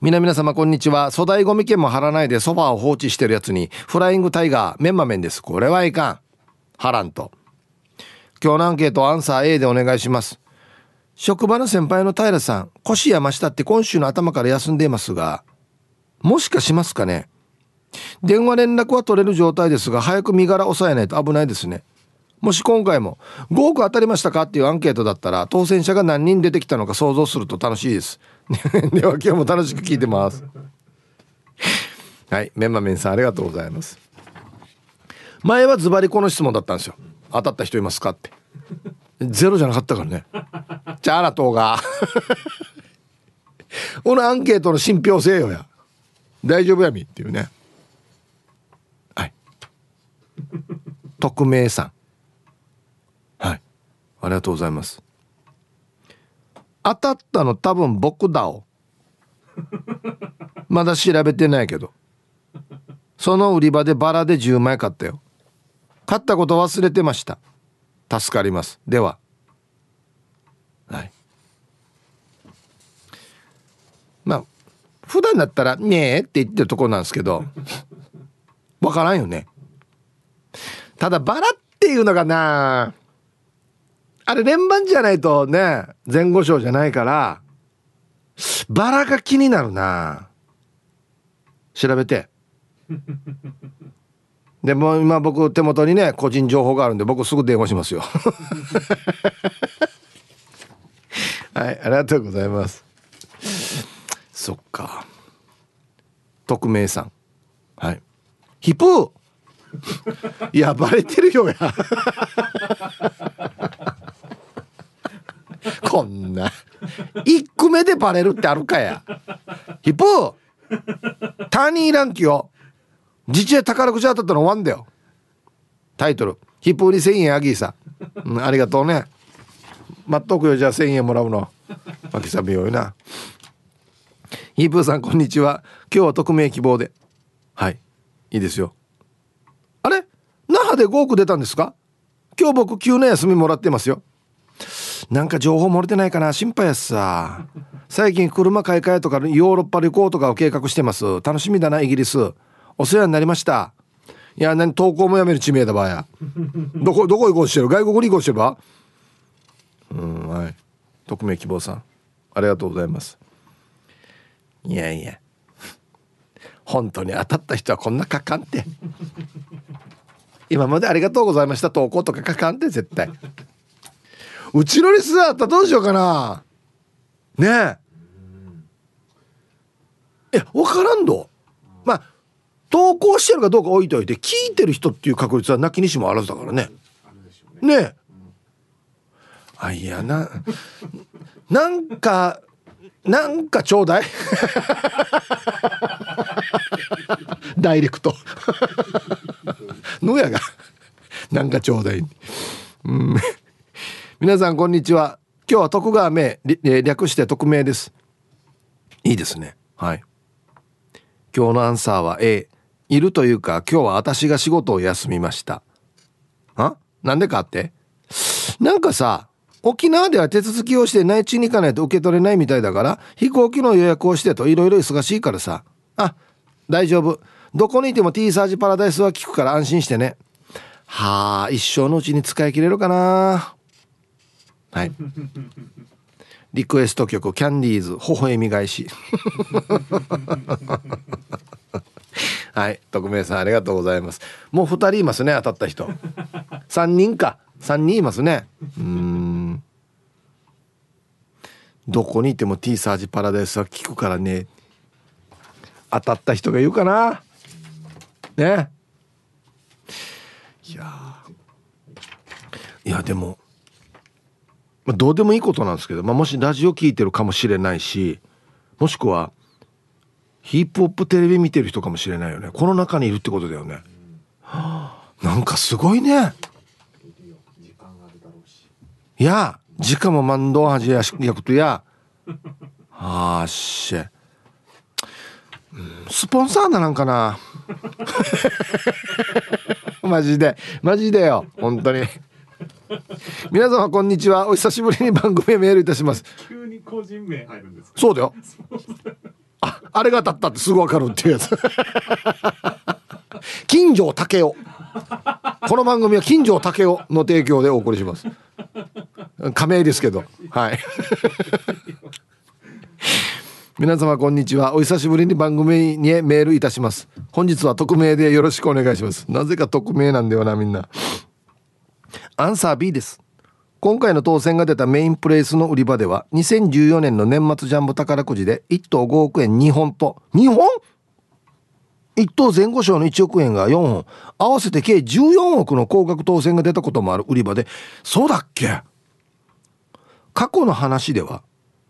皆皆様こんにちは。粗大ゴミ券も貼らないでソファーを放置してるやつにフライングタイガーメンマメンです。これはいかん。貼らんと。今日のアンケートアンサー A でお願いします。職場の先輩の平さん腰山下って今週の頭から休んでいますがもしかしますかね。電話連絡は取れる状態ですが早く身柄押さえないと危ないですね。もし今回も5億当たりましたかっていうアンケートだったら当選者が何人出てきたのか想像すると楽しいです。[laughs] では今日も楽しく聞いてます。はいメンマメンさんありがとうございます。前はズバリこの質問だったんですよ。当たった人いますかって。ゼロじゃなかったからね。じゃああらとうが。[laughs] このアンケートの信憑性よや。大丈夫やみっていうね。はい。匿名さん。ありがとうございます。当たったの多分僕だお。[laughs] まだ調べてないけど。その売り場でバラで10枚買ったよ。買ったこと忘れてました。助かります。では。はい。まあ普段だったら「ねえ」って言ってるとこなんですけど。わからんよね。ただバラっていうのがなあ。れ連番じゃないとね前後賞じゃないからバラが気になるな。調べて。[laughs] でも今僕手元にね個人情報があるんで僕すぐ電話しますよ。[laughs] はいありがとうございます。そっか。匿名さん。はい。ヒプー。[laughs] いやバレてるよや [laughs] こんな。1句目でバレるってあるかや。ヒップー。タニーランキよ実は宝くじ当たったの終わんだよ。タイトル「ヒップ売り1000円アギーさん」うん、ありがとうね。待っとくよじゃあ1000円もらうの。秋さびよいな。ヒープーさんこんにちは。今日は匿名希望で。はい。いいですよ。あれ？那覇で5億出たんですか？今日僕急な休みもらってますよ。なんか情報漏れてないかな？心配やすさ。最近車買い替えとかヨーロッパ旅行とかを計画してます。楽しみだなイギリス。お世話になりました。いや何投稿もやめる地名だばや。どこどこ行こうしてる？外国に行こうしてるば？うんはい。匿名希望さん。ありがとうございます。いやいや。本当に当たった人はこんな書かんって。今までありがとうございました。投稿とか書かんって絶対。うちのリスナーだったらどうしようかな。ねえ。いや分からんどまあ投稿してるかどうか置いといて聞いてる人っていう確率はなきにしもあらずだからね。ね。あいやななんかなんかちょうだい？[laughs] ダイレクト。[laughs] のやがなんかちょうだい、うん、皆さんこんにちは。今日は徳川名略して匿名です。いいですね。はい。今日のアンサーは A いるというか今日は私が仕事を休みました。あ？なんでかって？なんかさ沖縄では手続きをして内地に行かないと受け取れないみたいだから飛行機の予約をしてといろいろ忙しいからさ。あ大丈夫。どこにいても T サージパラダイスは効くから安心してね。はあ一生のうちに使い切れるかな。はい。リクエスト曲キャンディーズ微笑み返し。[laughs] はい。匿名さんありがとうございます。もう2人いますね当たった人。3人か。3人いますね。うん。どこにいても T サージパラダイスは聞くからね。当たった人が言うかな。ね。いやいやでも、まあ、どうでもいいことなんですけど、まあ、もしラジオ聞いてるかもしれないしもしくはヒップホップテレビ見てる人かもしれないよね。この中にいるってことだよね、はあ、なんかすごいね。いや時間も万能恥ややくとや。あっしスポンサーななんかな。[laughs] マジで。マジでよ。本当に [laughs] 皆様こんにちは。お久しぶりに番組へメールいたします。急に個人名入るんですそうだよ。ああれが当たったってすぐ分かるっていうやつ。[laughs] 金城武雄。この番組は金城武雄の提供でお送りします。仮名ですけど。はい。[laughs] 皆様こんにちは。お久しぶりに番組にメールいたします。本日は匿名でよろしくお願いします。なぜか匿名なんだよなみんなアンサー B です。今回の当選が出たメインプレイスの売り場では2014年の年末ジャンボ宝くじで1等5億円2本と2本 ?1 等前後賞の1億円が4本。合わせて計14億の高額当選が出たこともある売り場でそうだっけ？過去の話では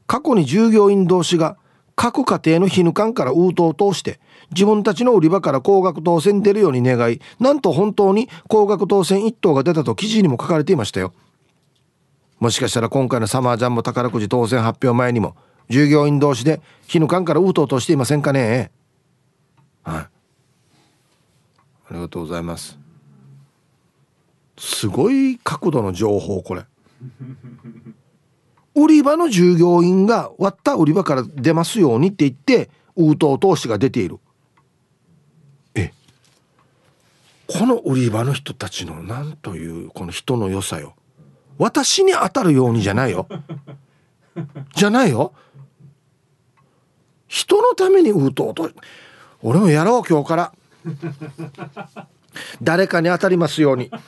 過去に従業員同士が各家庭の絹缶からウートを通して自分たちの売り場から高額当選出るように願いなんと本当に高額当選1等が出たと記事にも書かれていましたよ。もしかしたら今回のサマージャンボ宝くじ当選発表前にも従業員同士で絹缶からウートを通していませんかね。はい。ありがとうございます。すごい角度の情報これ。[laughs] 売り場の従業員が割った売り場から出ますようにって言ってウートを通しが出ているえこの売り場の人たちの何というこの人の良さよ。私に当たるようにじゃないよ。じゃないよ。人のためにウートを通俺もやろう今日から。誰かに当たりますように。[laughs]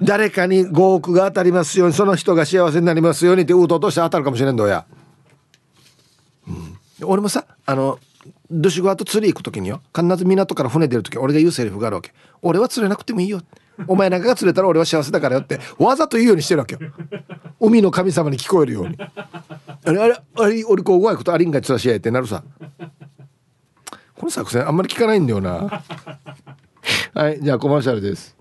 誰かに5億が当たりますように。その人が幸せになりますようにってうとうとして当たるかもしれんどや、うん、俺もさあのドシゴアと釣り行く時によ必ず港から船出る時俺が言うセリフがあるわけ。俺は釣れなくてもいいよ。お前なんかが釣れたら俺は幸せだからよってわざと言うようにしてるわけよ。海の神様に聞こえるように。あれあれあれ俺こううまいことありんがちらしやってなるさ。この作戦あんまり聞かないんだよな。はいじゃあコマーシャルです。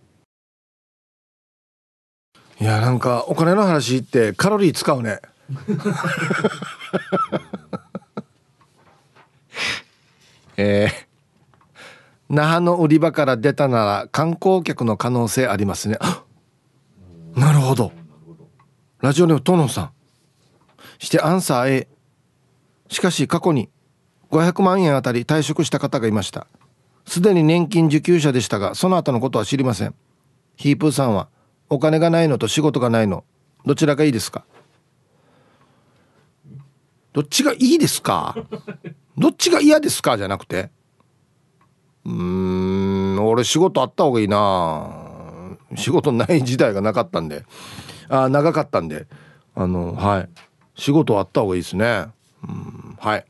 いやなんかお金の話ってカロリー使うね。えー、那覇の売り場から出たなら観光客の可能性ありますね。なるほど。ラジオネームトノさん。してアンサー A しかし過去に500万円あたり退職した方がいました。すでに年金受給者でしたがその後のことは知りません。ヒープーさんはお金がないのと仕事がないの。どちらがいいですか？どっちがいいですか？どっちが嫌ですか？じゃなくて。うん俺仕事あった方がいいな。仕事ない時代がなかったんで。あ長かったんで。あのはい。仕事あった方がいいですね。うんはい。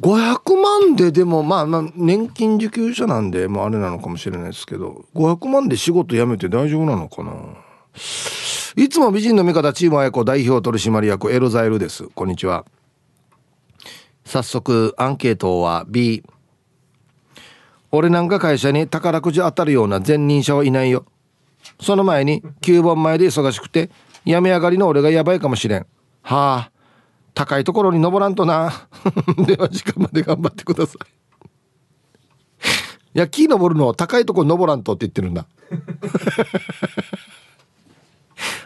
500万ででもまあ年金受給者なんでまああれなのかもしれないですけど500万で仕事辞めて大丈夫なのかな？いつも美人の味方チームあやこ代表取締役エロザイルです。こんにちは。早速アンケートは B 俺なんか会社に宝くじ当たるような前任者はいないよ。その前に9本前で忙しくて病み上がりの俺がやばいかもしれん。はあ高いところに登らんとな。[laughs] では時間まで頑張ってください。いや木登るの高いところ登らんとって言ってるんだ。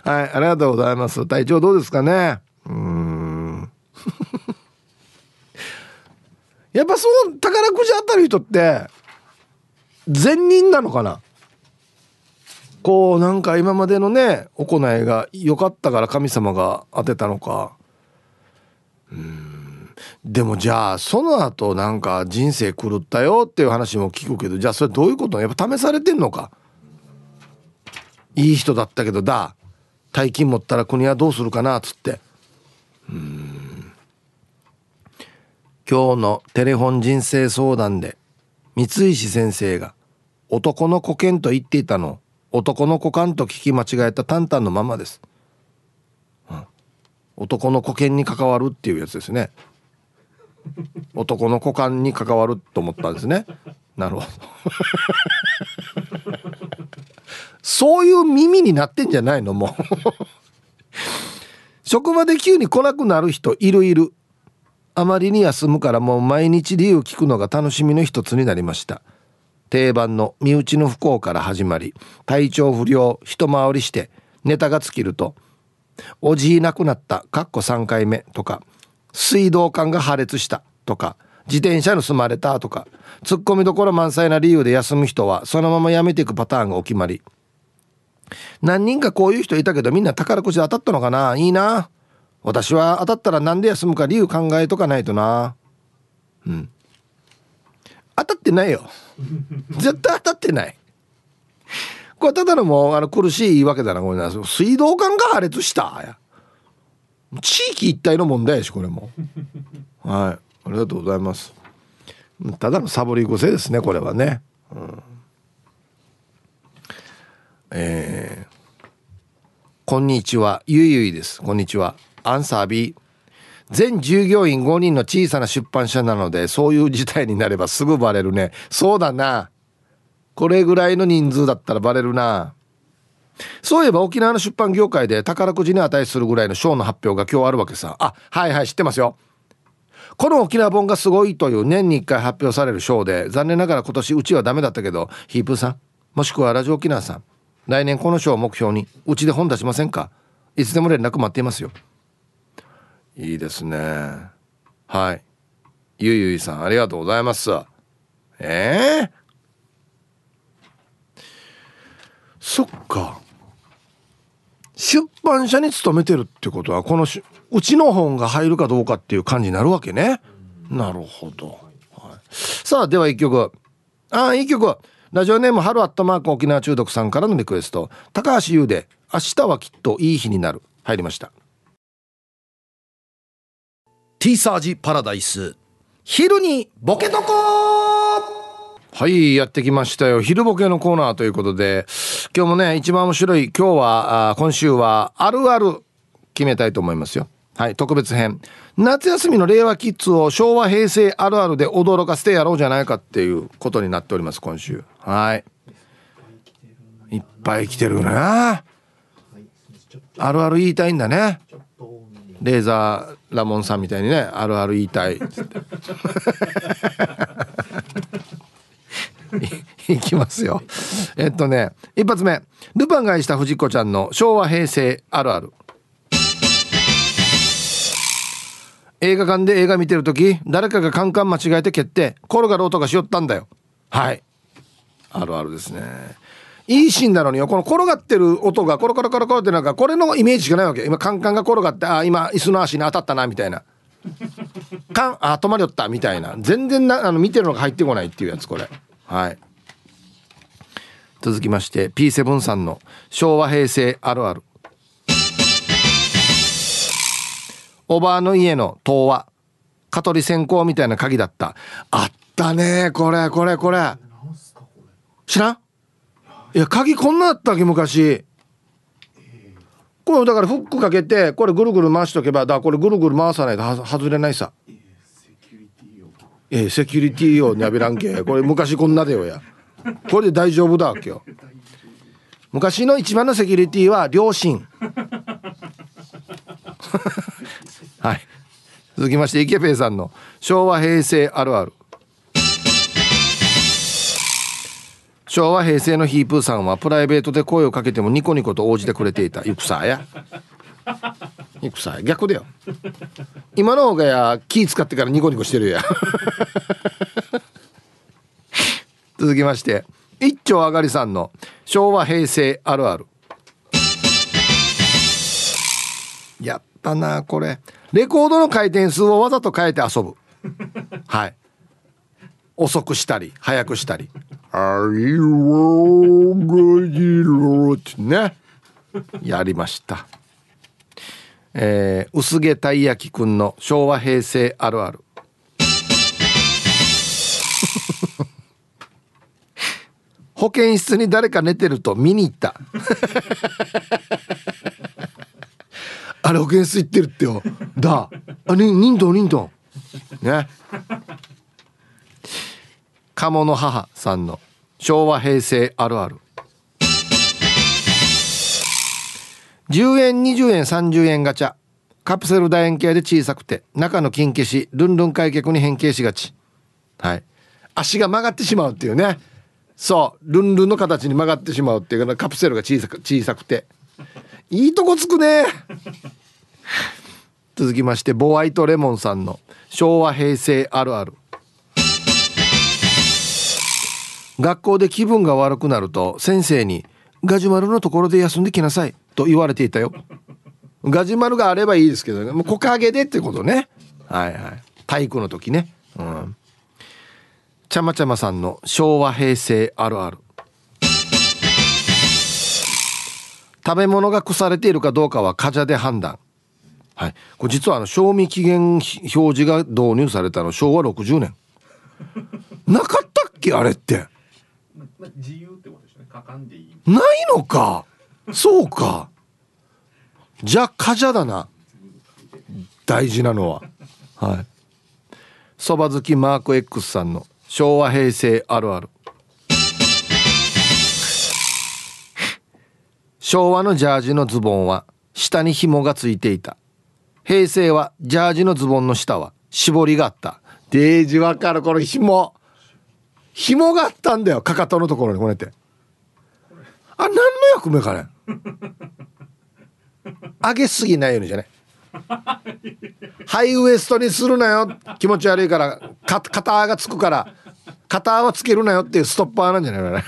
はいありがとうございます。体調どうですかね？うん。[laughs] やっぱそう宝くじ当たる人って善人なのかな？こうなんか今までのね行いが良かったから神様が当てたのか。うん。でもじゃあその後なんか人生狂ったよっていう話も聞くけどじゃあそれどういうこと？やっぱ試されてんのか？いい人だったけどだ。大金持ったら国はどうするかなっつって。うん。今日のテレフォン人生相談で三石先生が男の子犬と言っていたの男の子犬と聞き間違えたタンタンのままです、うん、男の子犬に関わるっていうやつですね。男の股間に関わると思ったんですね。なるほど。[laughs] そういう耳になってんじゃないのもう。職場で急に来なくなる人いるいる。あまりに休むからもう毎日理由聞くのが楽しみの一つになりました。定番の身内の不幸から始まり体調不良一回りしてネタが尽きると「おじいなくなった」かっこ3回目とか「水道管が破裂した」とか「自転車盗まれた」とかツッコミどころ満載な理由で休む人はそのままやめていくパターンがお決まり。何人かこういう人いたけどみんな宝くじ当たったのかな？いいな。私は当たったら何で休むか理由考えとかないとな。うん。当たってないよ。[laughs] 絶対当たってない。これただのもうあの苦しい言い訳だな。これな水道管が破裂した。や地域一体の問題やしこれも。はい。ありがとうございます。ただのサボり癖ですねこれはね、うん、えー、こんにちは。ゆいゆいです。こんにちは。アンサー B 全従業員5人の小さな出版社なのでそういう事態になればすぐバレるね。そうだな。これぐらいの人数だったらバレるな。そういえば沖縄の出版業界で宝くじに値するぐらいの賞の発表が今日あるわけさ。あはいはい知ってますよ。この沖縄本がすごいという年に1回発表される賞で残念ながら今年うちはダメだったけどヒープーさんもしくはラジオ沖縄さん来年この賞を目標にうちで本出しませんか？いつでも連絡待っていますよ。いいですね。はい。ゆいゆいさんありがとうございます。ええー、そっか。出版社に勤めてるってことはこのしうちの本が入るかどうかっていう感じになるわけね。なるほど、はい、さあでは一曲。ああいい曲。ラジオネーム春アットマーク沖縄中毒さんからのリクエスト。高橋優で明日はきっといい日になる。入りました。ティーサージパラダイス。昼にボケとこはいやってきましたよ。昼ボケのコーナーということで。今日もね一番面白い。今日はあ今週はあるある決めたいと思いますよ。はい特別編。夏休みの令和キッズを昭和平成あるあるで驚かせてやろうじゃないかっていうことになっております今週。はい。いっぱい来てるな。あるある言いたいんだね。レーザーラモンさんみたいにねあるある言いた [laughs] い。いきますよ。えっとね一発目。ルパンが愛した藤子ちゃんの昭和平成あるある映画館で映画見てる時誰かがカンカン間違えて蹴って転がる音がしよったんだよ。はい。あるあるですね。いいシーンなのによ。この転がってる音がコロコロコロコロってなんかこれのイメージしかないわけ。今カンカンが転がってあ今椅子の足に当たったなみたいな。カンあ止まりよったみたいな。全然なあの見てるのが入ってこないっていうやつこれ。はい。続きまして P7 さんの昭和平成あるある。おばあの家の塔は蚊取り線香みたいな鍵だった。あったねこれこれこれ。知らん？いや鍵こんなあったっけ昔。これだからフックかけてこれぐるぐる回しとけばだこれぐるぐる回さないと外れないさ。えセキュリティ用にゃべらんけ。これ昔こんなでよや。これで大丈夫だわけよ。昔の一番のセキュリティは両親はい。続きまして池ペイさんの昭和平成あるある。昭和平成のヒープーさんはプライベートで声をかけてもニコニコと応じてくれていた。戦や。戦や。逆だよ。今の方がや気使ってからニコニコしてるや。[laughs] 続きまして一丁あがりさんの昭和平成あるある。やったなこれ。レコードの回転数をわざと変えて遊ぶ。[laughs] はい。遅くしたり早くしたり「ありおぐじろ」ってね。やりました。えー、薄毛たいやきくんの昭和平成あるある。[laughs] 保健室に誰か寝てると見に行った。[laughs] あれ保健室行ってるってよ。だ。あに忍道忍道ね。鴨の母さんの昭和平成あるある。10円20円30円ガチャ。カプセル楕円形で小さくて中の金消しルンルン開脚に変形しがち。はい。足が曲がってしまうっていうね。そう。ルンルンの形に曲がってしまうっていうかカプセルが小さく小さくて。いいとこつくね。[laughs] 続きましてボワイトレモンさんの昭和平成あるある。学校で気分が悪くなると先生に「ガジュマルのところで休んできなさい」と言われていたよ。ガジュマルがあればいいですけどね。もう木陰でってことね。はいはい。体育の時ね。うん。ちゃまちゃまさんの昭和平成あるある食べ物が腐れているかどうかはカジャで判断。はい、これ実はあの賞味期限表示が導入されたの昭和60年。[laughs] なかったっけあれって。自由ってことですね。かかんでいい。ないのか。そうか。じゃあカジャだな。大事なのは。はい。そば好きマーク X さんの昭和平成あるある昭和のジャージのズボンは下に紐がついていた。平成はジャージのズボンの下は絞りがあった。デージわかる。この紐。紐があったんだよ。かかとのところにこうやって。あ何の役目かね。上げすぎないようにじゃね。ハイウエストにするなよ。気持ち悪いから。か肩がつくから。肩はつけるなよっていうストッパーなんじゃないかな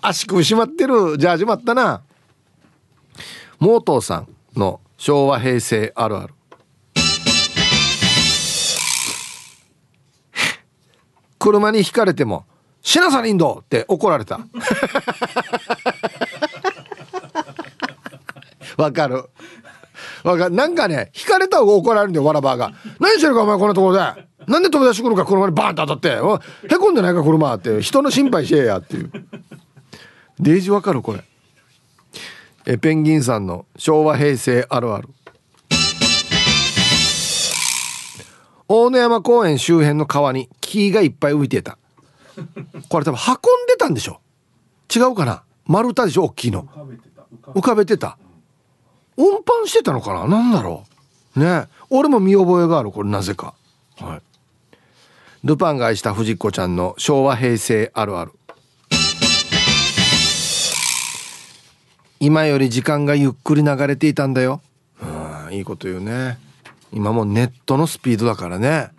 足首締まってるジャージもあったな。モートーさんの昭和平成あるある。車にひかれても「しなさりんど!」って怒られた。[laughs] わかる。わかる。なんかね引かれた方が怒られるんだよわらばが。何してるかお前こんなところで。なんで飛び出してくるか車にバーンと当たって。へこんでないか車って。人の心配しえやっていうデージわかるこれ。えペンギンさんの昭和平成あるある。大野山公園周辺の川に木がいっぱい浮いてた。これ多分運んでたんでしょ。違うかな。丸太でしょ大きいの。浮かべてた運搬してたのかな。何だろう。ね。俺も見覚えがあるこれ。なぜか。はい。ルパンが愛した藤子ちゃんの昭和平成あるある今より時間がゆっくり流れていたんだよ。うんいいこと言うね。今もネットのスピードだからね。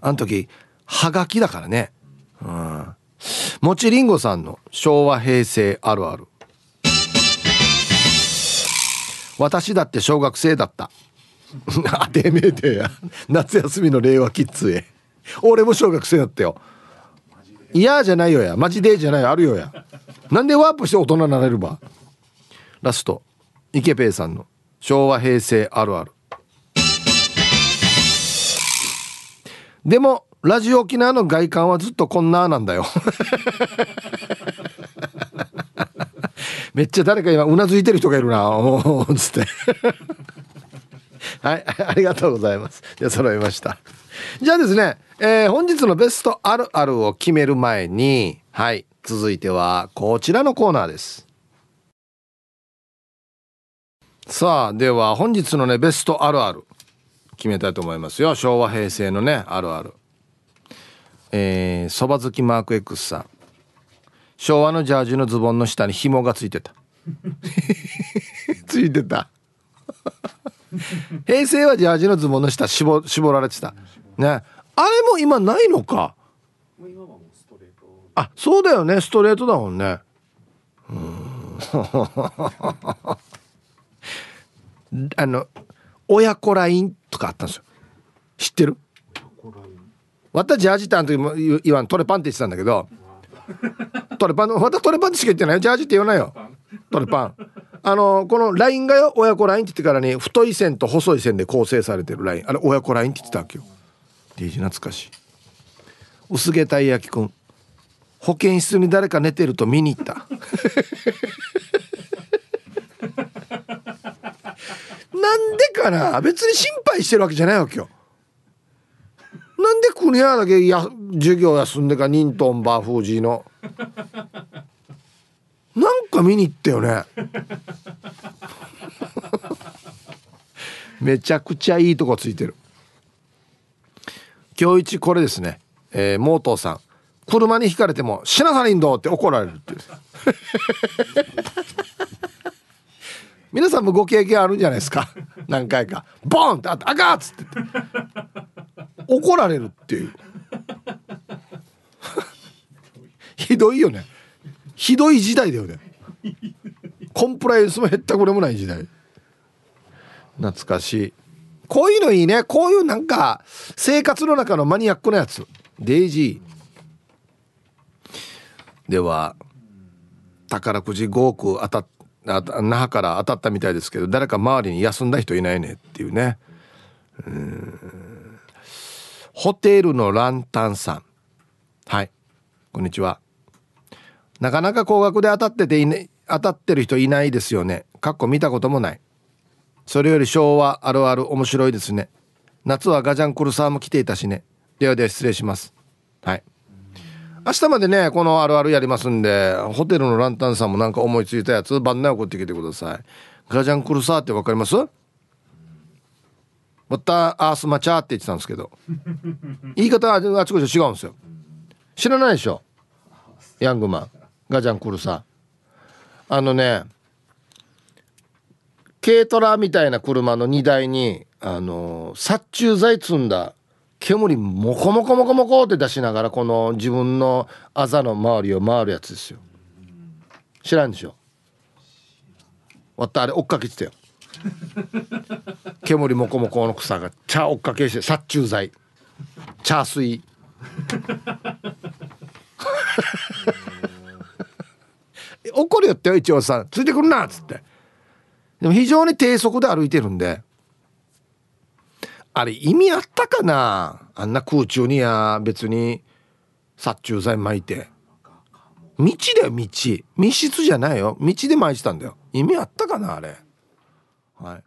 あの時はがきだからね。うん。もちりんごさんの昭和平成あるある。私だって小学生だった。あてめえてや。夏休みの令和キッズへ。俺も小学生だったよ。嫌じゃないよや。マジでじゃないあるよや。なんでワープして大人になれるば。ラスト池ペイさんの昭和平成あるある。でもラジオ沖縄の外観はずっとこんななんだよ。[laughs] めっちゃ誰か今うなずいてる人がいるなおおつって。はいありがとうございます。じゃ揃いました。じゃあですね、えー、本日のベストあるあるを決める前にはい続いてはこちらのコーナーです。さあでは本日のねベストあるある決めたいと思いますよ。昭和平成のねあるある。えー、そば好きマーク X さん。昭和のジャージのズボンの下に紐がついてた。[laughs] ついてた。[laughs] 平成はジャージのズボンの下絞絞られてた。ね。あれも今ないのか。あそうだよね。ストレートだもんね。うんあの親子ラインとかあったんですよ。知ってる？私ジャージってあの時も言わんトレパンって言ってたんだけどトレパンまたトレパンってしか言ってないよ。ジャージって言わないよ。トレパン。あのこのラインがよ親子ラインって言ってからに太い線と細い線で構成されてるライン。あれ親子ラインって言ってたわけよ。デージ懐かしい。薄毛たい焼きくん。保健室に誰か寝てると見に行った。なんでかな別に心配してるわけじゃないわけよ。なんで国屋だけや授業休んでかニントンバーフージーの。なんか見に行ったよね。[laughs] めちゃくちゃいいとこついてる。今日一これですね。えー、モートーさん。車にひかれても「死なさりんど」って怒られるっていう。皆さんもご経験あるんじゃないですか。[laughs] 何回か。ボンってあって「あかっ!」つって。怒られるっていう。[laughs] ひどいよね。ひどい時代だよね。コンプライアンスも減ったこれもない時代。懐かしい。こういうのいいね。こういうなんか生活の中のマニアックなやつ。デイジー。では宝くじ5億当たっ那覇から当たったみたいですけど誰か周りに休んだ人いないねっていうね。うん。ホテルのランタンさん。はい。こんにちは。なかなか高額で当たってていね当たってる人いないですよね。かっこ見たこともない。それより昭和あるある面白いですね。夏はガジャンクルサーも来ていたしね。ではでは失礼します。はい。明日までねこのあるあるやりますんでホテルのランタンさんもなんか思いついたやつ晩内送ってきてください。ガジャンクルサーってわかります？またアースマチャーって言ってたんですけど。[laughs] 言い方はあちこち違うんですよ。知らないでしょ？ヤングマン。ガジャンクルサー。あのね軽トラみたいな車の荷台にあの殺虫剤積んだ煙モコモコモコモコって出しながらこの自分のあざの周りを回るやつですよ。知らんでしょ？わったあれ追っかけてたよ。煙モコモコの草が茶追っかけして殺虫剤。茶水。[laughs] 怒るよってよ一応さついてくるなっつって。でも非常に低速で歩いてるんで。あれ意味あったかな？あんな空中にや別に。殺虫剤巻いて。道だよ道。密室じゃないよ。道で巻いてたんだよ。意味あったかなあれ。はい。